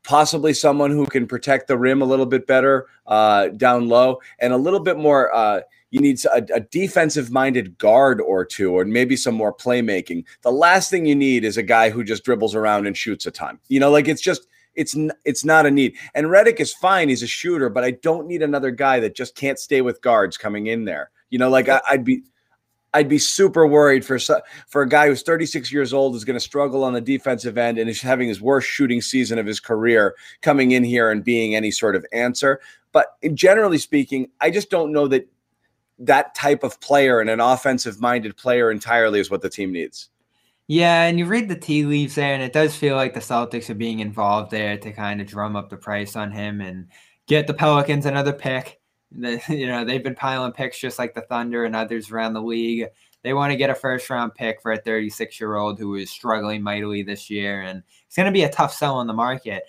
[SPEAKER 1] possibly someone who can protect the rim a little bit better uh, down low, and a little bit more. Uh, you need a, a defensive minded guard or two, or maybe some more playmaking. The last thing you need is a guy who just dribbles around and shoots a ton. You know, like it's just. It's it's not a need, and Redick is fine. He's a shooter, but I don't need another guy that just can't stay with guards coming in there. You know, like I, I'd be, I'd be super worried for for a guy who's 36 years old is going to struggle on the defensive end and is having his worst shooting season of his career coming in here and being any sort of answer. But generally speaking, I just don't know that that type of player and an offensive minded player entirely is what the team needs.
[SPEAKER 2] Yeah, and you read the tea leaves there, and it does feel like the Celtics are being involved there to kind of drum up the price on him and get the Pelicans another pick. The, [LAUGHS] you know, they've been piling picks just like the Thunder and others around the league. They want to get a first round pick for a 36 year old who is struggling mightily this year, and it's going to be a tough sell on the market.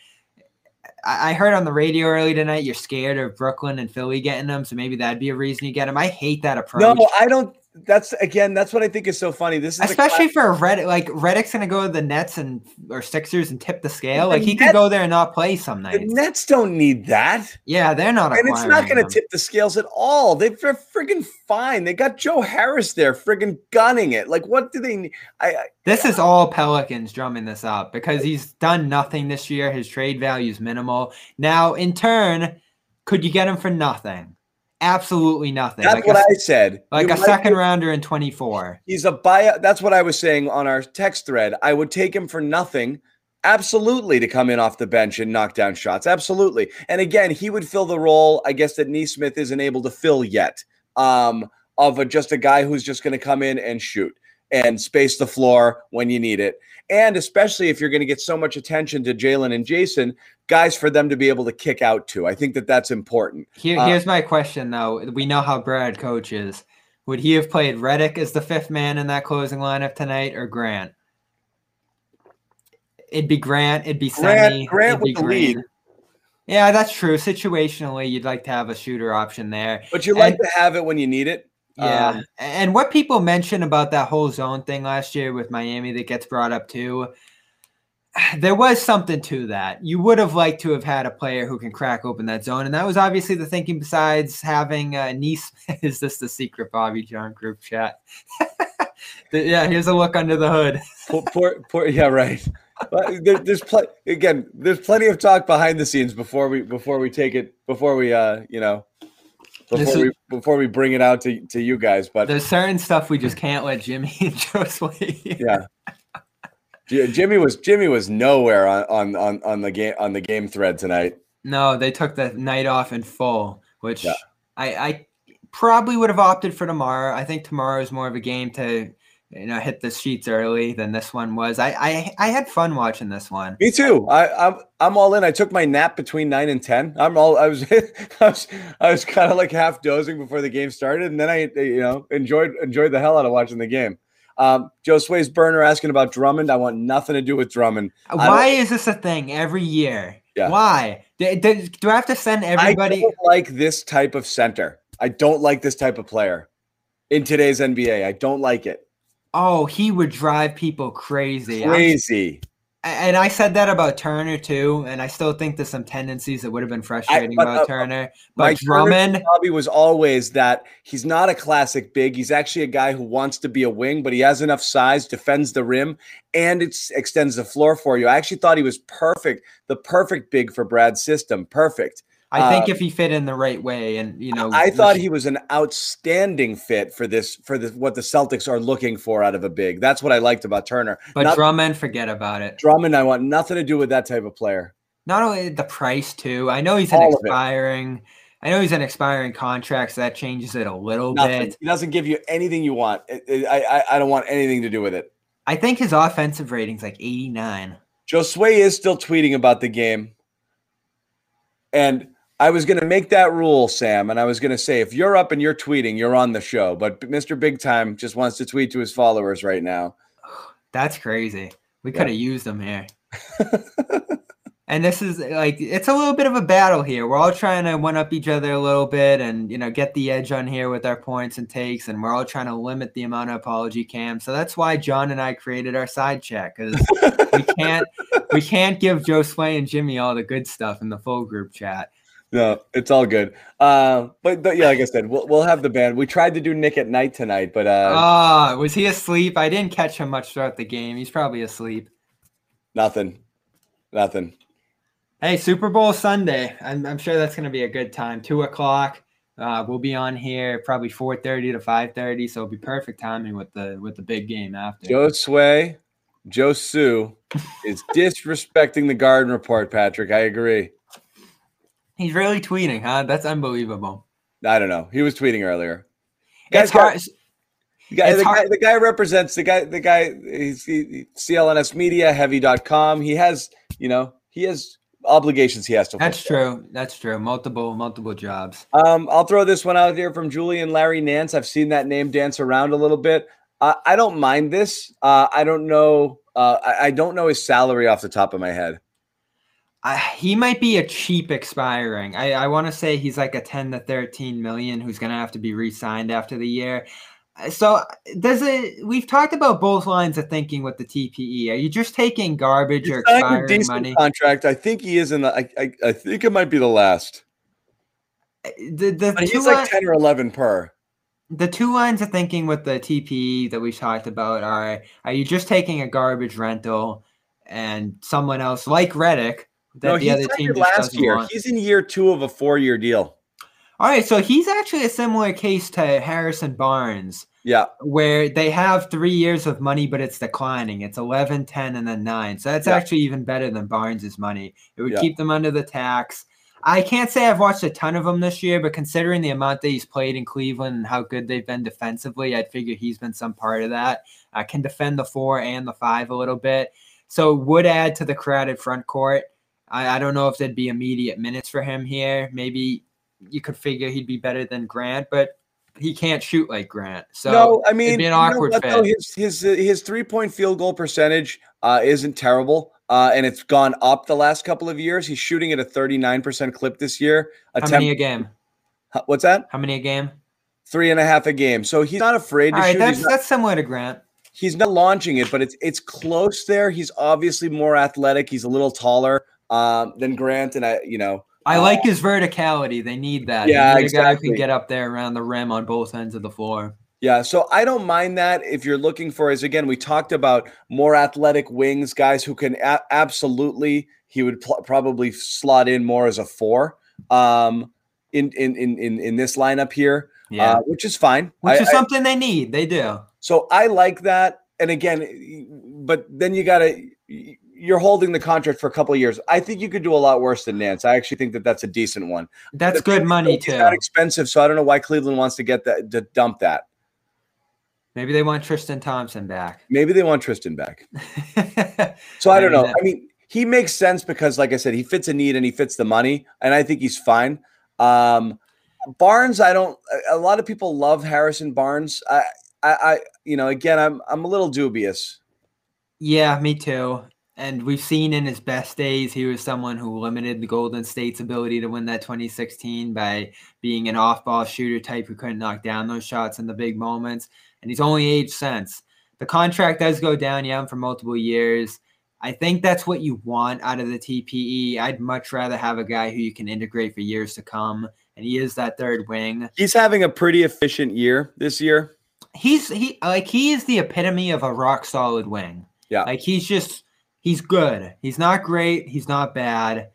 [SPEAKER 2] I heard on the radio early tonight you're scared of Brooklyn and Philly getting them, so maybe that'd be a reason you get them. I hate that approach.
[SPEAKER 1] No, I don't. That's again. That's what I think is so funny. This is
[SPEAKER 2] especially for Redick. Like Redick's gonna go to the Nets and or Sixers and tip the scale.
[SPEAKER 1] The
[SPEAKER 2] Like he
[SPEAKER 1] Nets-
[SPEAKER 2] could go there and not play some
[SPEAKER 1] the
[SPEAKER 2] nights.
[SPEAKER 1] Nets don't need that.
[SPEAKER 2] Yeah, they're not.
[SPEAKER 1] And it's not going
[SPEAKER 2] them.
[SPEAKER 1] tip the scales at all. They're friggin' fine. They got Joe Harris there, friggin' gunning it. Like, what do they need? I, I
[SPEAKER 2] This is all Pelicans drumming this up because he's done nothing this year. His trade value is minimal. Now, in turn, could you get him for nothing? Absolutely nothing.
[SPEAKER 1] that's
[SPEAKER 2] like
[SPEAKER 1] what
[SPEAKER 2] a,
[SPEAKER 1] I said.
[SPEAKER 2] like
[SPEAKER 1] You
[SPEAKER 2] a second
[SPEAKER 1] be-
[SPEAKER 2] rounder in 24.
[SPEAKER 1] He's a buyout. That's what I was saying on our text thread. I would take him for nothing. Absolutely to come in off the bench and knock down shots. Absolutely. And again, he would fill the role, I guess, that Nesmith isn't able to fill yet. Um, of a, just a guy who's just going to come in and shoot and space the floor when you need it. And especially if you're going to get so much attention to Jaylen and Jayson, guys for them to be able to kick out to. I think that that's important.
[SPEAKER 2] Here,
[SPEAKER 1] Uh,
[SPEAKER 2] here's my question though. We know how Brad coaches. Would he have played Redick as the fifth man in that closing lineup tonight or Grant? It'd be Grant. It'd be
[SPEAKER 1] Grant-
[SPEAKER 2] Semi.
[SPEAKER 1] Grant with the lead.
[SPEAKER 2] Yeah, that's true. Situationally, you'd like to have a shooter option there.
[SPEAKER 1] But you like
[SPEAKER 2] And-
[SPEAKER 1] to have it when you need it.
[SPEAKER 2] Yeah.
[SPEAKER 1] Um,
[SPEAKER 2] and what people mentioned about that whole zone thing last year with Miami that gets brought up too, [SIGHS] there was something to that. You would have liked to have had a player who can crack open that zone. And that was obviously the thinking besides having uh, Nice. [LAUGHS] Is this the secret Bobby John group chat? [LAUGHS] Yeah, here's a look under the hood.
[SPEAKER 1] poor, poor, poor, yeah, right. There, there's pl- again, there's plenty of talk behind the scenes before we before we take it before we uh you know before we before we bring it out to, to you guys. But
[SPEAKER 2] There's certain stuff we just can't let Jimmy and Joe sway.
[SPEAKER 1] yeah, Jimmy was Jimmy was nowhere on, on on on the game on the game thread tonight.
[SPEAKER 2] No, they took the night off in full, which
[SPEAKER 1] Yeah.
[SPEAKER 2] I, I probably would have opted for tomorrow. I think tomorrow is more of a game to you know hit the sheets early than this one was. I I, I had fun watching this one.
[SPEAKER 1] Me too. I, I'm I'm all in. I took my nap between nine and ten. I'm all. I was [LAUGHS] I was, I was kind of like half dozing before the game started, and then I you know enjoyed enjoyed the hell out of watching the game. Um, Joe Sway's burner asking about Drummond. I want nothing to do with Drummond.
[SPEAKER 2] Why is this a thing every year?
[SPEAKER 1] Yeah.
[SPEAKER 2] Why? Do, do, do I have to send
[SPEAKER 1] I
[SPEAKER 2] everybody?
[SPEAKER 1] don't like this type of center. I don't like this type of player in today's NBA. I don't like it.
[SPEAKER 2] Oh, he would drive people crazy. I'm-
[SPEAKER 1] Crazy.
[SPEAKER 2] and I said that about Turner too, and I still think there's some tendencies that would have been frustrating
[SPEAKER 1] but,
[SPEAKER 2] about
[SPEAKER 1] uh,
[SPEAKER 2] Turner.
[SPEAKER 1] My
[SPEAKER 2] But Drummond,
[SPEAKER 1] hobby was always that he's not a classic big. He's actually a guy who wants to be a wing, but he has enough size, defends the rim, and it extends the floor for you. I actually thought he was perfect, the perfect big for Brad's system. Perfect.
[SPEAKER 2] I think
[SPEAKER 1] uh,
[SPEAKER 2] if he fit in the right way, and you know,
[SPEAKER 1] I thought he was an outstanding fit for this for the what the Celtics are looking for out of a big. That's what I liked about Turner.
[SPEAKER 2] But
[SPEAKER 1] Not-
[SPEAKER 2] Drummond, forget about it.
[SPEAKER 1] Drummond, I want nothing to do with that type of player.
[SPEAKER 2] Not only the price too. I know he's an
[SPEAKER 1] All it.
[SPEAKER 2] expiring. I know he's an expiring contract, so that changes it a little
[SPEAKER 1] Nothing.
[SPEAKER 2] bit.
[SPEAKER 1] He doesn't give you anything you want. I, I I don't want anything to do with it.
[SPEAKER 2] I think his offensive rating's like 89.
[SPEAKER 1] Josue is still tweeting about the game. And I was going to make that rule, Sam, and I was going to say if you're up and you're tweeting, you're on the show. But Mr. Big Time just wants to tweet to his followers right now. [SIGHS]
[SPEAKER 2] That's crazy. We could have used him here. and this is like it's a little bit of a battle here. We're all trying to one up each other a little bit and you know get the edge on here with our points and takes, and we're all trying to limit the amount of apology cams. So that's why John and I created our side chat because we can't we can't give Joe Sway and Jimmy all the good stuff in the full group chat.
[SPEAKER 1] No, it's all good. Uh, but, but yeah, like I said, we'll, we'll have the band. We tried to do Nick at night tonight, but uh,
[SPEAKER 2] Ah, was he asleep? I didn't catch him much throughout the game. He's probably asleep.
[SPEAKER 1] nothing. Nothing.
[SPEAKER 2] Hey, Super Bowl Sunday. I'm, I'm sure that's going to be a good time. Two o'clock. Uh, we'll be on here probably four thirty to five thirty, so it'll be perfect timing with the with the big game after.
[SPEAKER 1] Joe Sway, Joe Sue is disrespecting the Garden Report, Patrick. I agree.
[SPEAKER 2] He's really tweeting, huh? That's unbelievable.
[SPEAKER 1] I don't know. He was tweeting earlier. Guys got-
[SPEAKER 2] hard.
[SPEAKER 1] The guy, the, guy, the guy represents the guy. The guy. He's he, CLNS Media Heavy.com. He has, you know, he has obligations he has to.
[SPEAKER 2] That's
[SPEAKER 1] fulfill.
[SPEAKER 2] true. That's true. Multiple, multiple jobs.
[SPEAKER 1] Um, I'll throw this one out here from Julian Larry Nance. I've seen that name dance around a little bit. Uh, I don't mind this. Uh, I don't know. Uh, I, I don't know his salary off the top of my head.
[SPEAKER 2] I, he might be a cheap expiring. I, I want to say he's like a 10 to 13 million who's going to have to be re-signed after the year. Uh, So does it we've talked about both lines of thinking with the TPE. Are you just taking garbage
[SPEAKER 1] He's
[SPEAKER 2] or
[SPEAKER 1] signed
[SPEAKER 2] expiring money?
[SPEAKER 1] contract. I think he is in the. I, I, I think it might be the last.
[SPEAKER 2] The, the,
[SPEAKER 1] But
[SPEAKER 2] two
[SPEAKER 1] he's like ten or eleven per.
[SPEAKER 2] the two lines of thinking with the TPE that we talked about are are you just taking a garbage rental and someone else like Redick
[SPEAKER 1] No,
[SPEAKER 2] the
[SPEAKER 1] he
[SPEAKER 2] other team
[SPEAKER 1] last year.
[SPEAKER 2] want?
[SPEAKER 1] He's in year two of a four-year deal.
[SPEAKER 2] All right, so he's actually a similar case to Harrison Barnes.
[SPEAKER 1] Yeah,
[SPEAKER 2] where they have three years of money, but it's declining. It's 11, 10, and then nine. So that's
[SPEAKER 1] Yeah.
[SPEAKER 2] actually even better than Barnes's money. It would
[SPEAKER 1] Yeah.
[SPEAKER 2] keep them under the tax. I can't say I've watched a ton of them this year, but considering the amount that he's played in Cleveland and how good they've been defensively, I'd figure he's been some part of that. Uh, can defend the four and the five a little bit. So would add to the crowded front court. I, I don't know if there'd be immediate minutes for him here. Maybe you could figure he'd be better than Grant, but he can't shoot like Grant. So
[SPEAKER 1] no, I mean,
[SPEAKER 2] be an
[SPEAKER 1] you know
[SPEAKER 2] awkward
[SPEAKER 1] what, though?
[SPEAKER 2] fit.
[SPEAKER 1] His his his three point field goal percentage uh, isn't terrible, uh, and it's gone up the last couple of years. He's shooting at a thirty nine percent clip this year.
[SPEAKER 2] How many a game?
[SPEAKER 1] What's that?
[SPEAKER 2] How many a game?
[SPEAKER 1] Three and a half a game. So he's not afraid to
[SPEAKER 2] All right,
[SPEAKER 1] shoot.
[SPEAKER 2] that's
[SPEAKER 1] not,
[SPEAKER 2] that's similar to Grant.
[SPEAKER 1] he's not launching it, but it's it's close there. He's obviously more athletic. He's a little taller um, than Grant, and I, you know,
[SPEAKER 2] I
[SPEAKER 1] Uh,
[SPEAKER 2] like his verticality. They need that.
[SPEAKER 1] Yeah,
[SPEAKER 2] need a guy who
[SPEAKER 1] exactly.
[SPEAKER 2] can get up there around the rim on both ends of the floor.
[SPEAKER 1] Yeah, so I don't mind that if you're looking for, as again, we talked about more athletic wings, guys who can a- absolutely, he would pl- probably slot in more as a four um, in, in, in, in, in this lineup here,
[SPEAKER 2] Yeah,
[SPEAKER 1] uh, which is fine.
[SPEAKER 2] which
[SPEAKER 1] I-
[SPEAKER 2] is
[SPEAKER 1] I-
[SPEAKER 2] something they need. They do.
[SPEAKER 1] so I like that. And again, but then you got to, you're holding the contract for a couple of years. I think you could do a lot worse than Nance. I actually think that that's a decent one.
[SPEAKER 2] That's good money too.
[SPEAKER 1] not expensive, so I don't know why Cleveland wants to get that to dump that.
[SPEAKER 2] Maybe they want Tristan Thompson back.
[SPEAKER 1] Maybe they want Tristan back. [LAUGHS] So I don't know. I mean, he makes sense because, like I said, he fits a need and he fits the money, and I think he's fine. Um, Barnes, I don't. a- A lot of people love Harrison Barnes. I, I, I, you know, again, I'm, I'm a little dubious.
[SPEAKER 2] Yeah, me too. And we've seen in his best days, he was someone who limited the Golden State's ability to win that 2016 by being an off ball shooter type who couldn't knock down those shots in the big moments. And he's only aged since. The contract does go down, yeah, for multiple years. I think that's what you want out of the TPE. I'd much rather have a guy who you can integrate for years to come. And he is that third wing.
[SPEAKER 1] He's having a pretty efficient year this year.
[SPEAKER 2] He's he like he is the epitome of a rock solid wing.
[SPEAKER 1] Yeah.
[SPEAKER 2] Like he's just he's good. He's not great. He's not bad.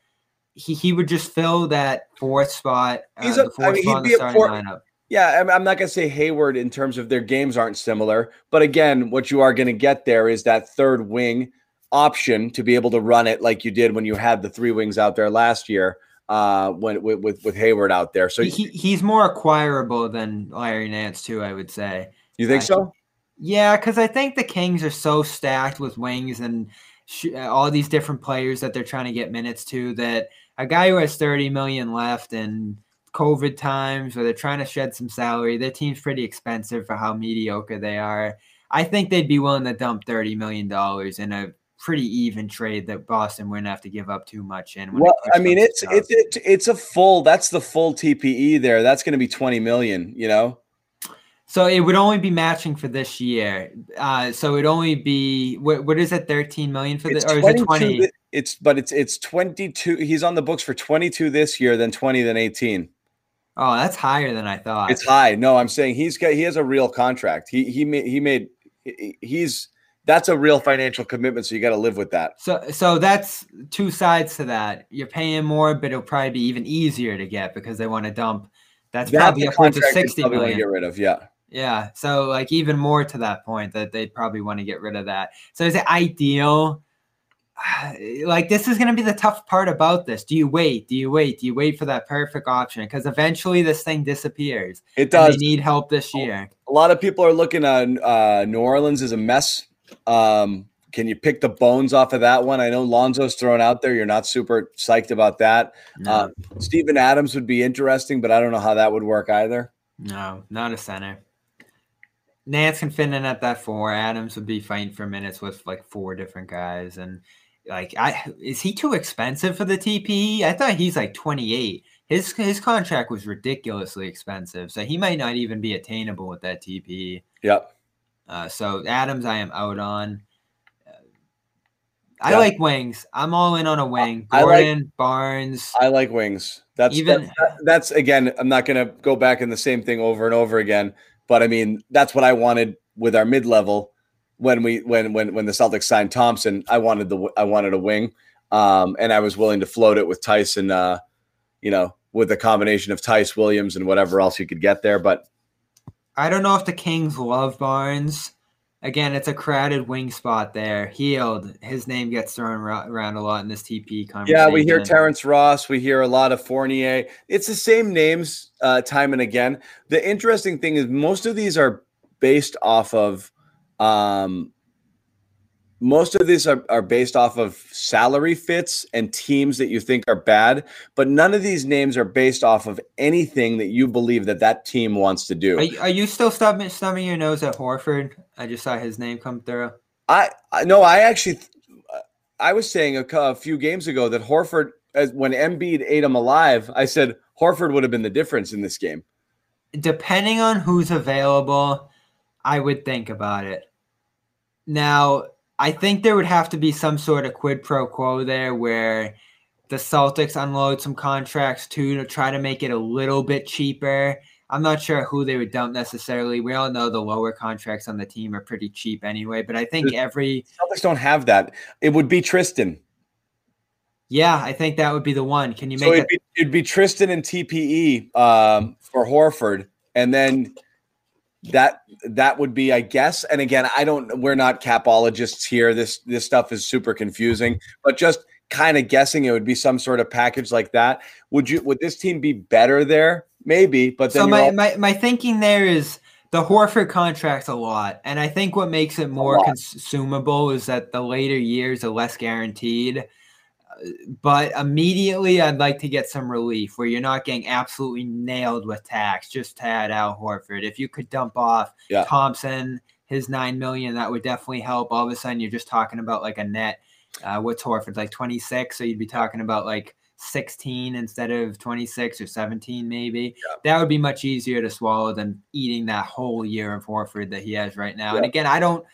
[SPEAKER 2] He he would just fill that fourth spot. Uh,
[SPEAKER 1] He's a-
[SPEAKER 2] the
[SPEAKER 1] I mean, he'd be a four-
[SPEAKER 2] lineup.
[SPEAKER 1] Yeah, I'm, I'm not going to say Hayward in terms of their games aren't similar, but again, what you are going to get there is that third wing option to be able to run it like you did when you had the three wings out there last year. Uh, when with with, with Hayward out there, so
[SPEAKER 2] He, he, he's more acquirable than Larry Nance too. I would say.
[SPEAKER 1] you think
[SPEAKER 2] uh,
[SPEAKER 1] so?
[SPEAKER 2] Yeah, because I think the Kings are so stacked with wings and uh, Uh, all these different players that they're trying to get minutes to that a guy who has 30 million left and COVID times where they're trying to shed some salary, their team's pretty expensive for how mediocre they are. I think they'd be willing to dump $30 million in a pretty even trade that Boston wouldn't have to give up too much in.
[SPEAKER 1] Well, I mean, it's it's it's a full. That's the full TPE there. That's going to be twenty million. You know,
[SPEAKER 2] So it would only be matching for this year. Uh, so it'd only be what, what is it, thirteen million for the or is it twenty?
[SPEAKER 1] It's but it's it's twenty two. He's on the books for twenty two this year, then twenty, then eighteen.
[SPEAKER 2] Oh, that's higher than I thought.
[SPEAKER 1] It's high. No, I'm saying he's got he has a real contract. He he made he made he's that's a real financial commitment. So you got to live with that.
[SPEAKER 2] So so that's two sides to that. You're paying more, but it'll probably be even easier to get because they want to dump. That's
[SPEAKER 1] That's
[SPEAKER 2] probably
[SPEAKER 1] the
[SPEAKER 2] upwards of
[SPEAKER 1] contract they
[SPEAKER 2] sixty
[SPEAKER 1] to get rid of. Yeah.
[SPEAKER 2] Yeah. So like even more to that point that they'd probably want to get rid of that. So is it ideal? [SIGHS] Like this is going to be the tough part about this. Do you wait? Do you wait? Do you wait for that perfect option? Because eventually this thing disappears.
[SPEAKER 1] It does.
[SPEAKER 2] They need help this year.
[SPEAKER 1] a lot of people are looking at uh, New Orleans as a mess. Um, can you pick the bones off of that one? I know Lonzo's thrown out there. You're not super psyched about that.
[SPEAKER 2] No,
[SPEAKER 1] Uh, Steven Adams would be interesting, but I don't know how that would work either.
[SPEAKER 2] no, not a center. Nance can fit in at that four. Adams would be fighting for minutes with like four different guys, and like, I is he too expensive for the TPE? I thought he's like 28. His his contract was ridiculously expensive, so he might not even be attainable with that TPE.
[SPEAKER 1] Yep.
[SPEAKER 2] Uh, so Adams, I am out on. Uh, I
[SPEAKER 1] Yeah.
[SPEAKER 2] like wings. I'm all in on a wing.
[SPEAKER 1] I like-
[SPEAKER 2] Gordon, Barnes.
[SPEAKER 1] I like wings. That's
[SPEAKER 2] Even-
[SPEAKER 1] that's, that- that's again. I'm not going to go back in the same thing over and over again. But I mean, that's what I wanted with our mid level when we when when when the Celtics signed Thompson. I wanted the I wanted a wing, um, and I was willing to float it with Tyson. Uh, you know, with a combination of Theis Williams and whatever else you could get there. But
[SPEAKER 2] I don't know if the Kings love Barnes. Again, it's a crowded wing spot there. Healed. His name gets thrown around a lot in this TP conversation.
[SPEAKER 1] Yeah, we hear Terrence Ross. We hear a lot of Fournier. It's the same names uh, time and again. The interesting thing is most of these are based off of, um, most of these are, are based off of salary fits and teams that you think are bad, but none of these names are based off of anything that you believe that that team wants to do.
[SPEAKER 2] Are, you- are you still stubbing, stubbing your nose at Horford? I just saw his name come through.
[SPEAKER 1] I, I no, I actually, I was saying a, a few games ago that Horford, as when Embiid ate him alive, I said Horford would have been the difference in this game.
[SPEAKER 2] depending on who's available, I would think about it. Now, I think there would have to be some sort of quid pro quo there where the Celtics unload some contracts too to try to make it a little bit cheaper. I'm not sure who they would dump necessarily. We all know the lower contracts on the team are pretty cheap anyway, but I think every
[SPEAKER 1] Celtics don't have that. It would be Tristan.
[SPEAKER 2] yeah, I think that would be the one. Can you
[SPEAKER 1] So
[SPEAKER 2] make
[SPEAKER 1] it'd
[SPEAKER 2] it?
[SPEAKER 1] be, it'd be Tristan and TPE um, for Horford, and then that that would be, I guess. And again, I don't. We're not capologists here. This this stuff is super confusing. But just kind of guessing, it would be some sort of package like that. Would you? Would this team be better there? Maybe, but then
[SPEAKER 2] So my,
[SPEAKER 1] all-
[SPEAKER 2] my my thinking there is the Horford contract's a lot, and I think what makes it more consumable is that the later years are less guaranteed. But immediately, I'd like to get some relief where you're not getting absolutely nailed with tax. Just tad out Horford. If you could dump off
[SPEAKER 1] Yeah.
[SPEAKER 2] Thompson, his nine million, that would definitely help. All of a sudden, you're just talking about like a net. Uh, what's Horford like 26? So you'd be talking about like 16 instead of 26 or 17, maybe. That would be much easier to swallow than eating that whole year of Horford that he has right now. And again, I don't.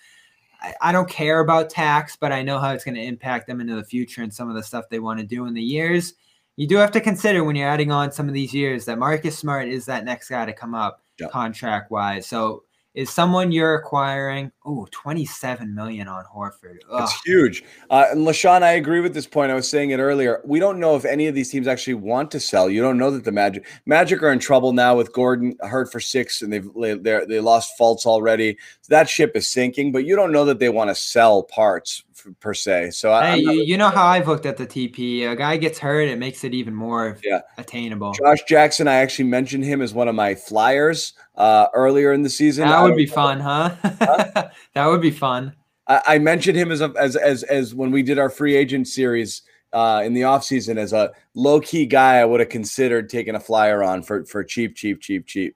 [SPEAKER 2] I- I don't care about tax, but I know how it's going to impact them into the future and some of the stuff they want to do in the years. You do have to consider when you're adding on some of these years that Marcus Smart is that next guy to come up
[SPEAKER 1] Yeah.
[SPEAKER 2] contract wise. So is someone you're acquiring? Oh, 27 million on Horford. Ugh.
[SPEAKER 1] It's huge. Uh, and LaShawn, I agree with this point. I was saying it earlier. We don't know if any of these teams actually want to sell. You don't know that the Magic Magic are in trouble now with Gordon hurt for six, and they've they they lost Fultz already. So that ship is sinking. But you don't know that they want to sell parts per se. So I,
[SPEAKER 2] Hey, you, you know how I've looked at the TP. A guy gets hurt, it makes it even more
[SPEAKER 1] Yeah.
[SPEAKER 2] attainable.
[SPEAKER 1] Josh Jackson, I actually mentioned him as one of my flyers uh, earlier in the season.
[SPEAKER 2] That would be
[SPEAKER 1] know-
[SPEAKER 2] fun, huh? [LAUGHS] that would be fun.
[SPEAKER 1] I, I mentioned him as a, as as as when we did our free agent series uh, in the offseason as a low key guy. I would have considered taking a flyer on for for cheap, cheap, cheap, cheap.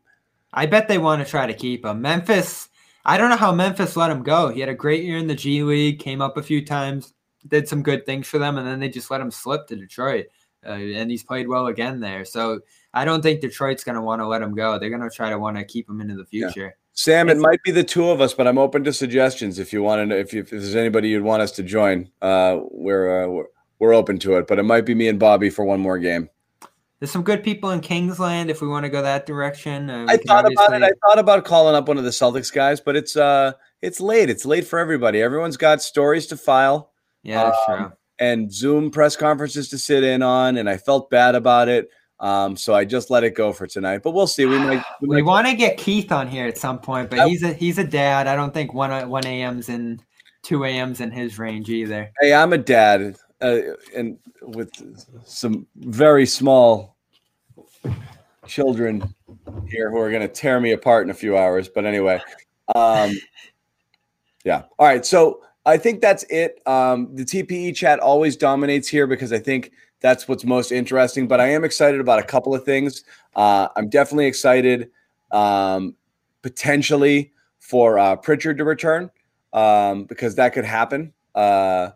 [SPEAKER 2] I bet they want to try to keep him. Memphis, I don't know how Memphis let him go. He had a great year in the G League, came up a few times, did some good things for them, and then they just let him slip to Detroit. Uh, and he's played well again there. So I don't think Detroit's going to want to let him go. They're going to try to want to keep him into the
[SPEAKER 1] Yeah.
[SPEAKER 2] future.
[SPEAKER 1] Sam, it might be the two of us, but I'm open to suggestions if you want to. If, you, if there's anybody you'd want us to join, uh, we're, uh, we're we're open to it. But it might be me and Bobby for one more game.
[SPEAKER 2] There's some good people in Kingsland if we want to go that direction. Uh,
[SPEAKER 1] I thought about it. I thought about calling up one of the Celtics guys, but it's uh it's late. It's late for everybody. Everyone's got stories to file.
[SPEAKER 2] yeah,
[SPEAKER 1] um,
[SPEAKER 2] true.
[SPEAKER 1] and Zoom press conferences to sit in on, and I felt bad about it. Um, so I just let it go for tonight. But we'll see. We might. [SIGHS] We
[SPEAKER 2] We want to get Keith on here at some point, but
[SPEAKER 1] I-
[SPEAKER 2] he's a he's a dad. I don't think one one a.m.'s in two a.m.'s in his range either.
[SPEAKER 1] hey, I'm a dad, uh, and with some very small children here who are going to tear me apart in a few hours. But anyway, um, [LAUGHS] yeah. All right. So I think that's it. Um, the TPE chat always dominates here because I think that's what's most interesting. But I am excited about a couple of things. Uh, I'm definitely excited um, potentially for uh, Pritchard to return um, because that could happen uh,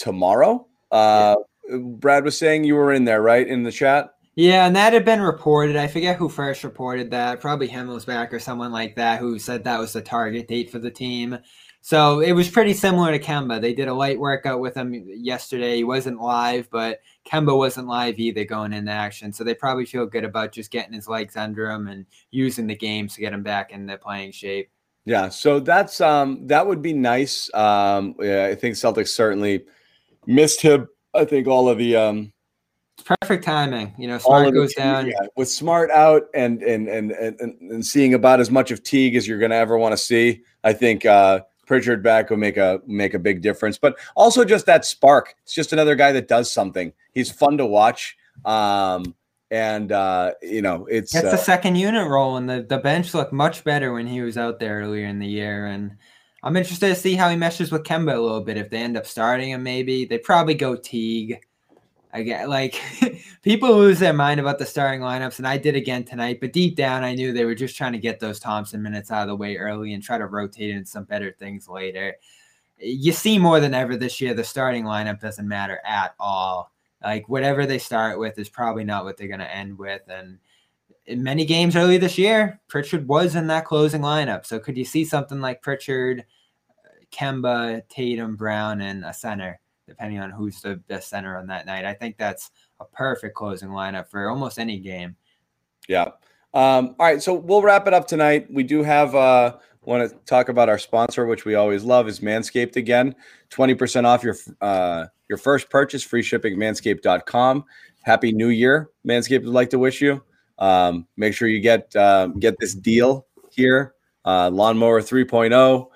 [SPEAKER 1] tomorrow. Uh, Brad was saying you were in there, right, in the chat?
[SPEAKER 2] Yeah, and that had been reported. I forget who first reported that. Probably Himmelsbach or someone like that who said that was the target date for the team. So it was pretty similar to Kemba. They did a light workout with him yesterday. He wasn't live, but Kemba wasn't live either going into action. So they probably feel good about just getting his legs under him and using the games to get him back in the playing shape.
[SPEAKER 1] Yeah, so that's um that would be nice. Um yeah, I think Celtics certainly missed him. I think all of the um
[SPEAKER 2] perfect timing. You know, Smart
[SPEAKER 1] the
[SPEAKER 2] goes down.
[SPEAKER 1] yeah, with Smart out and and and and, and seeing about as much of Teague as you're going to ever want to see. I think uh Pritchard back will make a make a big difference, but also just that spark. It's just another guy that does something. He's fun to watch. Um and uh you know, it's
[SPEAKER 2] Gets
[SPEAKER 1] uh,
[SPEAKER 2] the second unit role, and the, the bench looked much better when he was out there earlier in the year. And I'm interested to see how he meshes with Kemba a little bit. If they end up starting him, maybe they probably go Teague. I get like [LAUGHS] people lose their mind about the starting lineups, and I did again tonight. But deep down, I knew they were just trying to get those Thompson minutes out of the way early and try to rotate in some better things later. You see more than ever this year, the starting lineup doesn't matter at all. Like whatever they start with is probably not what they're going to end with, and in many games early this year, Pritchard was in that closing lineup. So could you see something like Pritchard, Kemba, Tatum, Brown, and a center, depending on who's the best center on that night? I think that's a perfect closing lineup for almost any game.
[SPEAKER 1] Yeah. Um, all right, so we'll wrap it up tonight. We do have uh want to talk about our sponsor, which we always love, is Manscaped again. 20% off your uh your first purchase, free shipping manscaped.com. Happy New Year. Manscaped would like to wish you. Um, make sure you get um, get this deal here. Uh, lawnmower 3.0,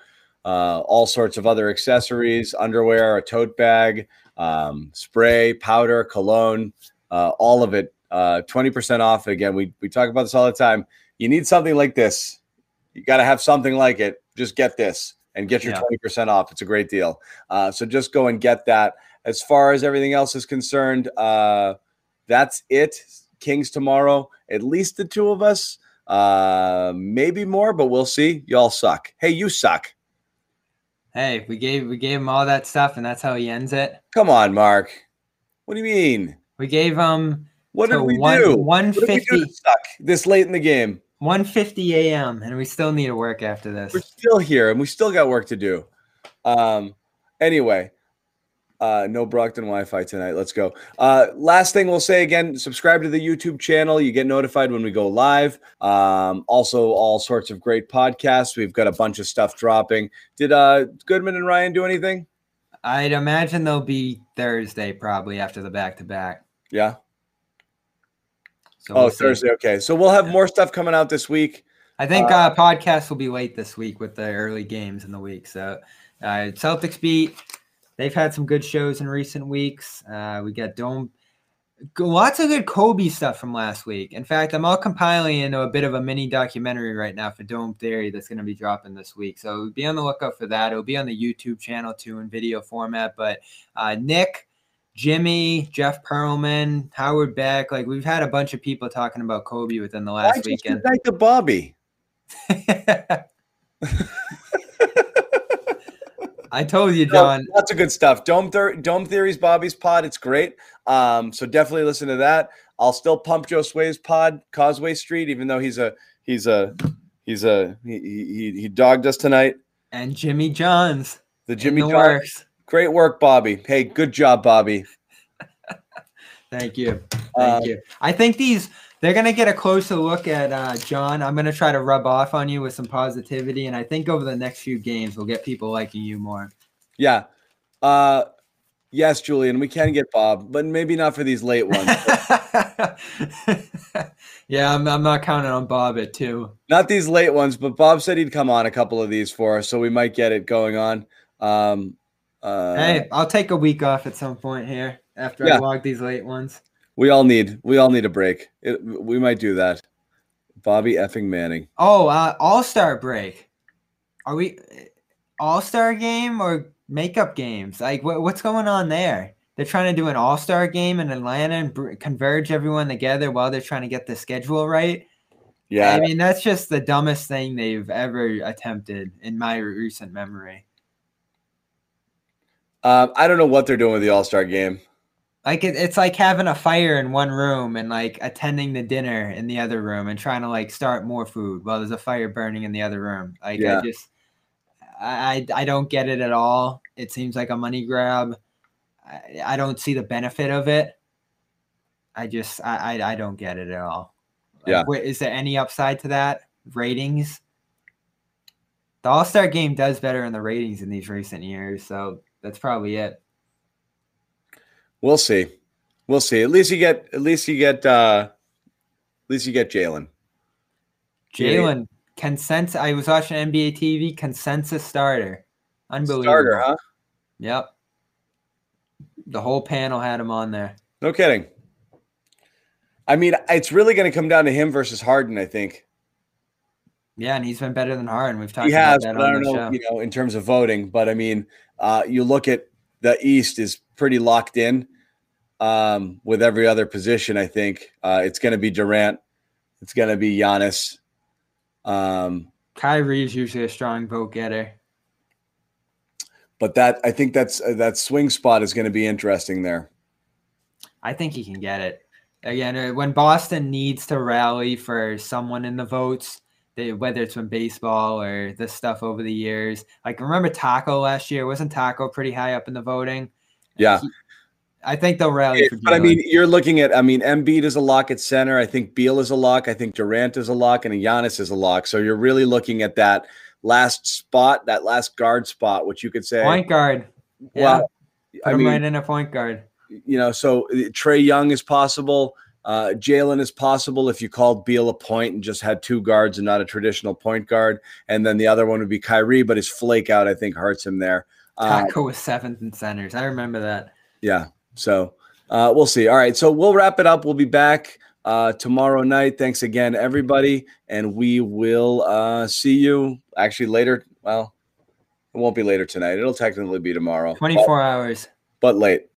[SPEAKER 1] uh, all sorts of other accessories, underwear, a tote bag, um, spray, powder, cologne, uh, all of it uh, 20% off. Again, we, we talk about this all the time. You need something like this. You got to have something like it. Just get this and get your
[SPEAKER 2] Yeah.
[SPEAKER 1] 20% off. It's a great deal. Uh, so just go and get that. As far as everything else is concerned, uh, that's it. Kings tomorrow. At least the two of us. Uh, maybe more, but we'll see. Y'all suck. Hey, you suck.
[SPEAKER 2] Hey, we gave we gave him all that stuff, and that's how he ends it.
[SPEAKER 1] Come on, Mark. What do you mean?
[SPEAKER 2] We gave him
[SPEAKER 1] What did we
[SPEAKER 2] one-
[SPEAKER 1] do?
[SPEAKER 2] 150
[SPEAKER 1] What did we do to suck this late in the game?
[SPEAKER 2] 1:50 a.m. and we still need to work after this.
[SPEAKER 1] We're still here and we still got work to do. Um, anyway, uh, no Brockton Wi-Fi tonight. Let's go. Uh, last thing we'll say again: subscribe to the YouTube channel. You get notified when we go live. Um, also, all sorts of great podcasts. We've got a bunch of stuff dropping. Did uh, Goodman and Ryan do anything?
[SPEAKER 2] I'd imagine they'll be Thursday probably after the back to back.
[SPEAKER 1] Yeah.
[SPEAKER 2] So
[SPEAKER 1] Oh,
[SPEAKER 2] we'll.
[SPEAKER 1] Thursday. Okay, so we'll have more stuff coming out this week.
[SPEAKER 2] I think
[SPEAKER 1] Uh,
[SPEAKER 2] uh, podcasts will be late this week with the early games in the week. So uh, Celtics beat. They've had some good shows in recent weeks. Uh, we got Dome. Lots of good Kobe stuff from last week. In fact, I'm all compiling into a bit of a mini documentary right now for Dome Theory that's going to be dropping this week. So be on the lookout for that. It'll be on the YouTube channel too in video format. But uh, Nick, Jimmy, Jeff Pearlman, Howard Beck, like we've had a bunch of people talking about Kobe within the last weekend.
[SPEAKER 1] thank the Bobby? [LAUGHS]
[SPEAKER 2] I told you, John.
[SPEAKER 1] lots of good stuff. Dome Thir- Dome Theories, Bobby's pod. It's great. Um, so definitely listen to that. I'll still pump Joe Sway's pod, Causeway Street, even though he's a he's a he's a he he, he dogged us tonight.
[SPEAKER 2] And Jimmy Johns.
[SPEAKER 1] The Jimmy
[SPEAKER 2] the
[SPEAKER 1] John.
[SPEAKER 2] works.
[SPEAKER 1] Great work, Bobby. Hey, good job, Bobby. [LAUGHS]
[SPEAKER 2] Thank you. Thank
[SPEAKER 1] Um,
[SPEAKER 2] you. I think these they're gonna get a closer look at uh, John. I'm gonna try to rub off on you with some positivity, and I think over the next few games we'll get people liking you more.
[SPEAKER 1] Yeah. Uh, yes, Julian, we can get Bob, but maybe not for these late ones. [LAUGHS]
[SPEAKER 2] yeah, I'm, I'm not counting on Bob at two.
[SPEAKER 1] not these late ones, but Bob said he'd come on a couple of these for us, so we might get it going on. Um, uh,
[SPEAKER 2] hey, I'll take a week off at some point here after
[SPEAKER 1] Yeah.
[SPEAKER 2] I log these late ones.
[SPEAKER 1] We all need we all need a break. It, we might do that. Bobby effing Manning.
[SPEAKER 2] Oh, uh, All Star break. Are we? All Star game or makeup games? Like, what, what's going on there? They're trying to do an All Star game in Atlanta and br- converge everyone together while they're trying to get the schedule right.
[SPEAKER 1] Yeah,
[SPEAKER 2] I mean, that's just the dumbest thing they've ever attempted in my recent memory.
[SPEAKER 1] um, I don't know what they're doing with the All Star game.
[SPEAKER 2] Like it, it's like having a fire in one room and like attending the dinner in the other room and trying to like start more food while there's a fire burning in the other room. Like
[SPEAKER 1] Yeah.
[SPEAKER 2] I just, I, I don't get it at all. It seems like a money grab. I, I don't see the benefit of it. I just I I, I don't get it at all. Like,
[SPEAKER 1] Yeah.
[SPEAKER 2] Is there any upside to that ratings? The All Star game does better in the ratings in these recent years, so that's probably it.
[SPEAKER 1] We'll see. We'll see. At least you get. At least you get. uh At least you get Jaylen.
[SPEAKER 2] Jaylen consensus. I was watching NBA TV consensus starter. Unbelievable.
[SPEAKER 1] Starter, huh?
[SPEAKER 2] Yep. The whole panel had him on there.
[SPEAKER 1] No kidding. I mean, it's really going to come down to him versus Harden. I think
[SPEAKER 2] Yeah, and he's been better than Harden. We've talked
[SPEAKER 1] he
[SPEAKER 2] about
[SPEAKER 1] has.
[SPEAKER 2] that
[SPEAKER 1] But I
[SPEAKER 2] on
[SPEAKER 1] don't
[SPEAKER 2] the
[SPEAKER 1] know,
[SPEAKER 2] show.
[SPEAKER 1] you know, in terms of voting. But I mean, uh, you look at the East is pretty locked in um, with every other position. I think uh, it's going to be Durant. It's going to be Giannis. Um,
[SPEAKER 2] Kyrie's usually a strong vote getter.
[SPEAKER 1] but that I think that's uh, that swing spot is going to be interesting there.
[SPEAKER 2] I think he can get it. Again, uh, when Boston needs to rally for someone in the votes, they, whether it's in baseball or this stuff over the years. Like remember Tacko last year? Wasn't Tacko pretty high up in the voting?
[SPEAKER 1] Yeah.
[SPEAKER 2] He- I think they'll rally for
[SPEAKER 1] But I mean, you're looking at. I mean, Embiid is a lock at center. I think Beal is a lock. I think Durant is a lock, and Giannis is a lock. So you're really looking at that last spot, that last guard spot, which you could say.
[SPEAKER 2] point guard. Yeah,
[SPEAKER 1] well,
[SPEAKER 2] put
[SPEAKER 1] I
[SPEAKER 2] him
[SPEAKER 1] mean,
[SPEAKER 2] right in a point guard.
[SPEAKER 1] you know, so Trae Young is possible. Uh, Jaylen is possible if you called Beal a point and just had two guards and not a traditional point guard. And then the other one would be Kyrie, but his flake out, I think, hurts him there. Uh,
[SPEAKER 2] Tacko was seventh in centers. I remember that.
[SPEAKER 1] Yeah. So uh, we'll see. All right. So we'll wrap it up. We'll be back uh, tomorrow night. Thanks again, everybody. And we will uh, see you actually later. Well, it won't be later tonight. It'll technically be tomorrow,
[SPEAKER 2] 24 hours.
[SPEAKER 1] but late.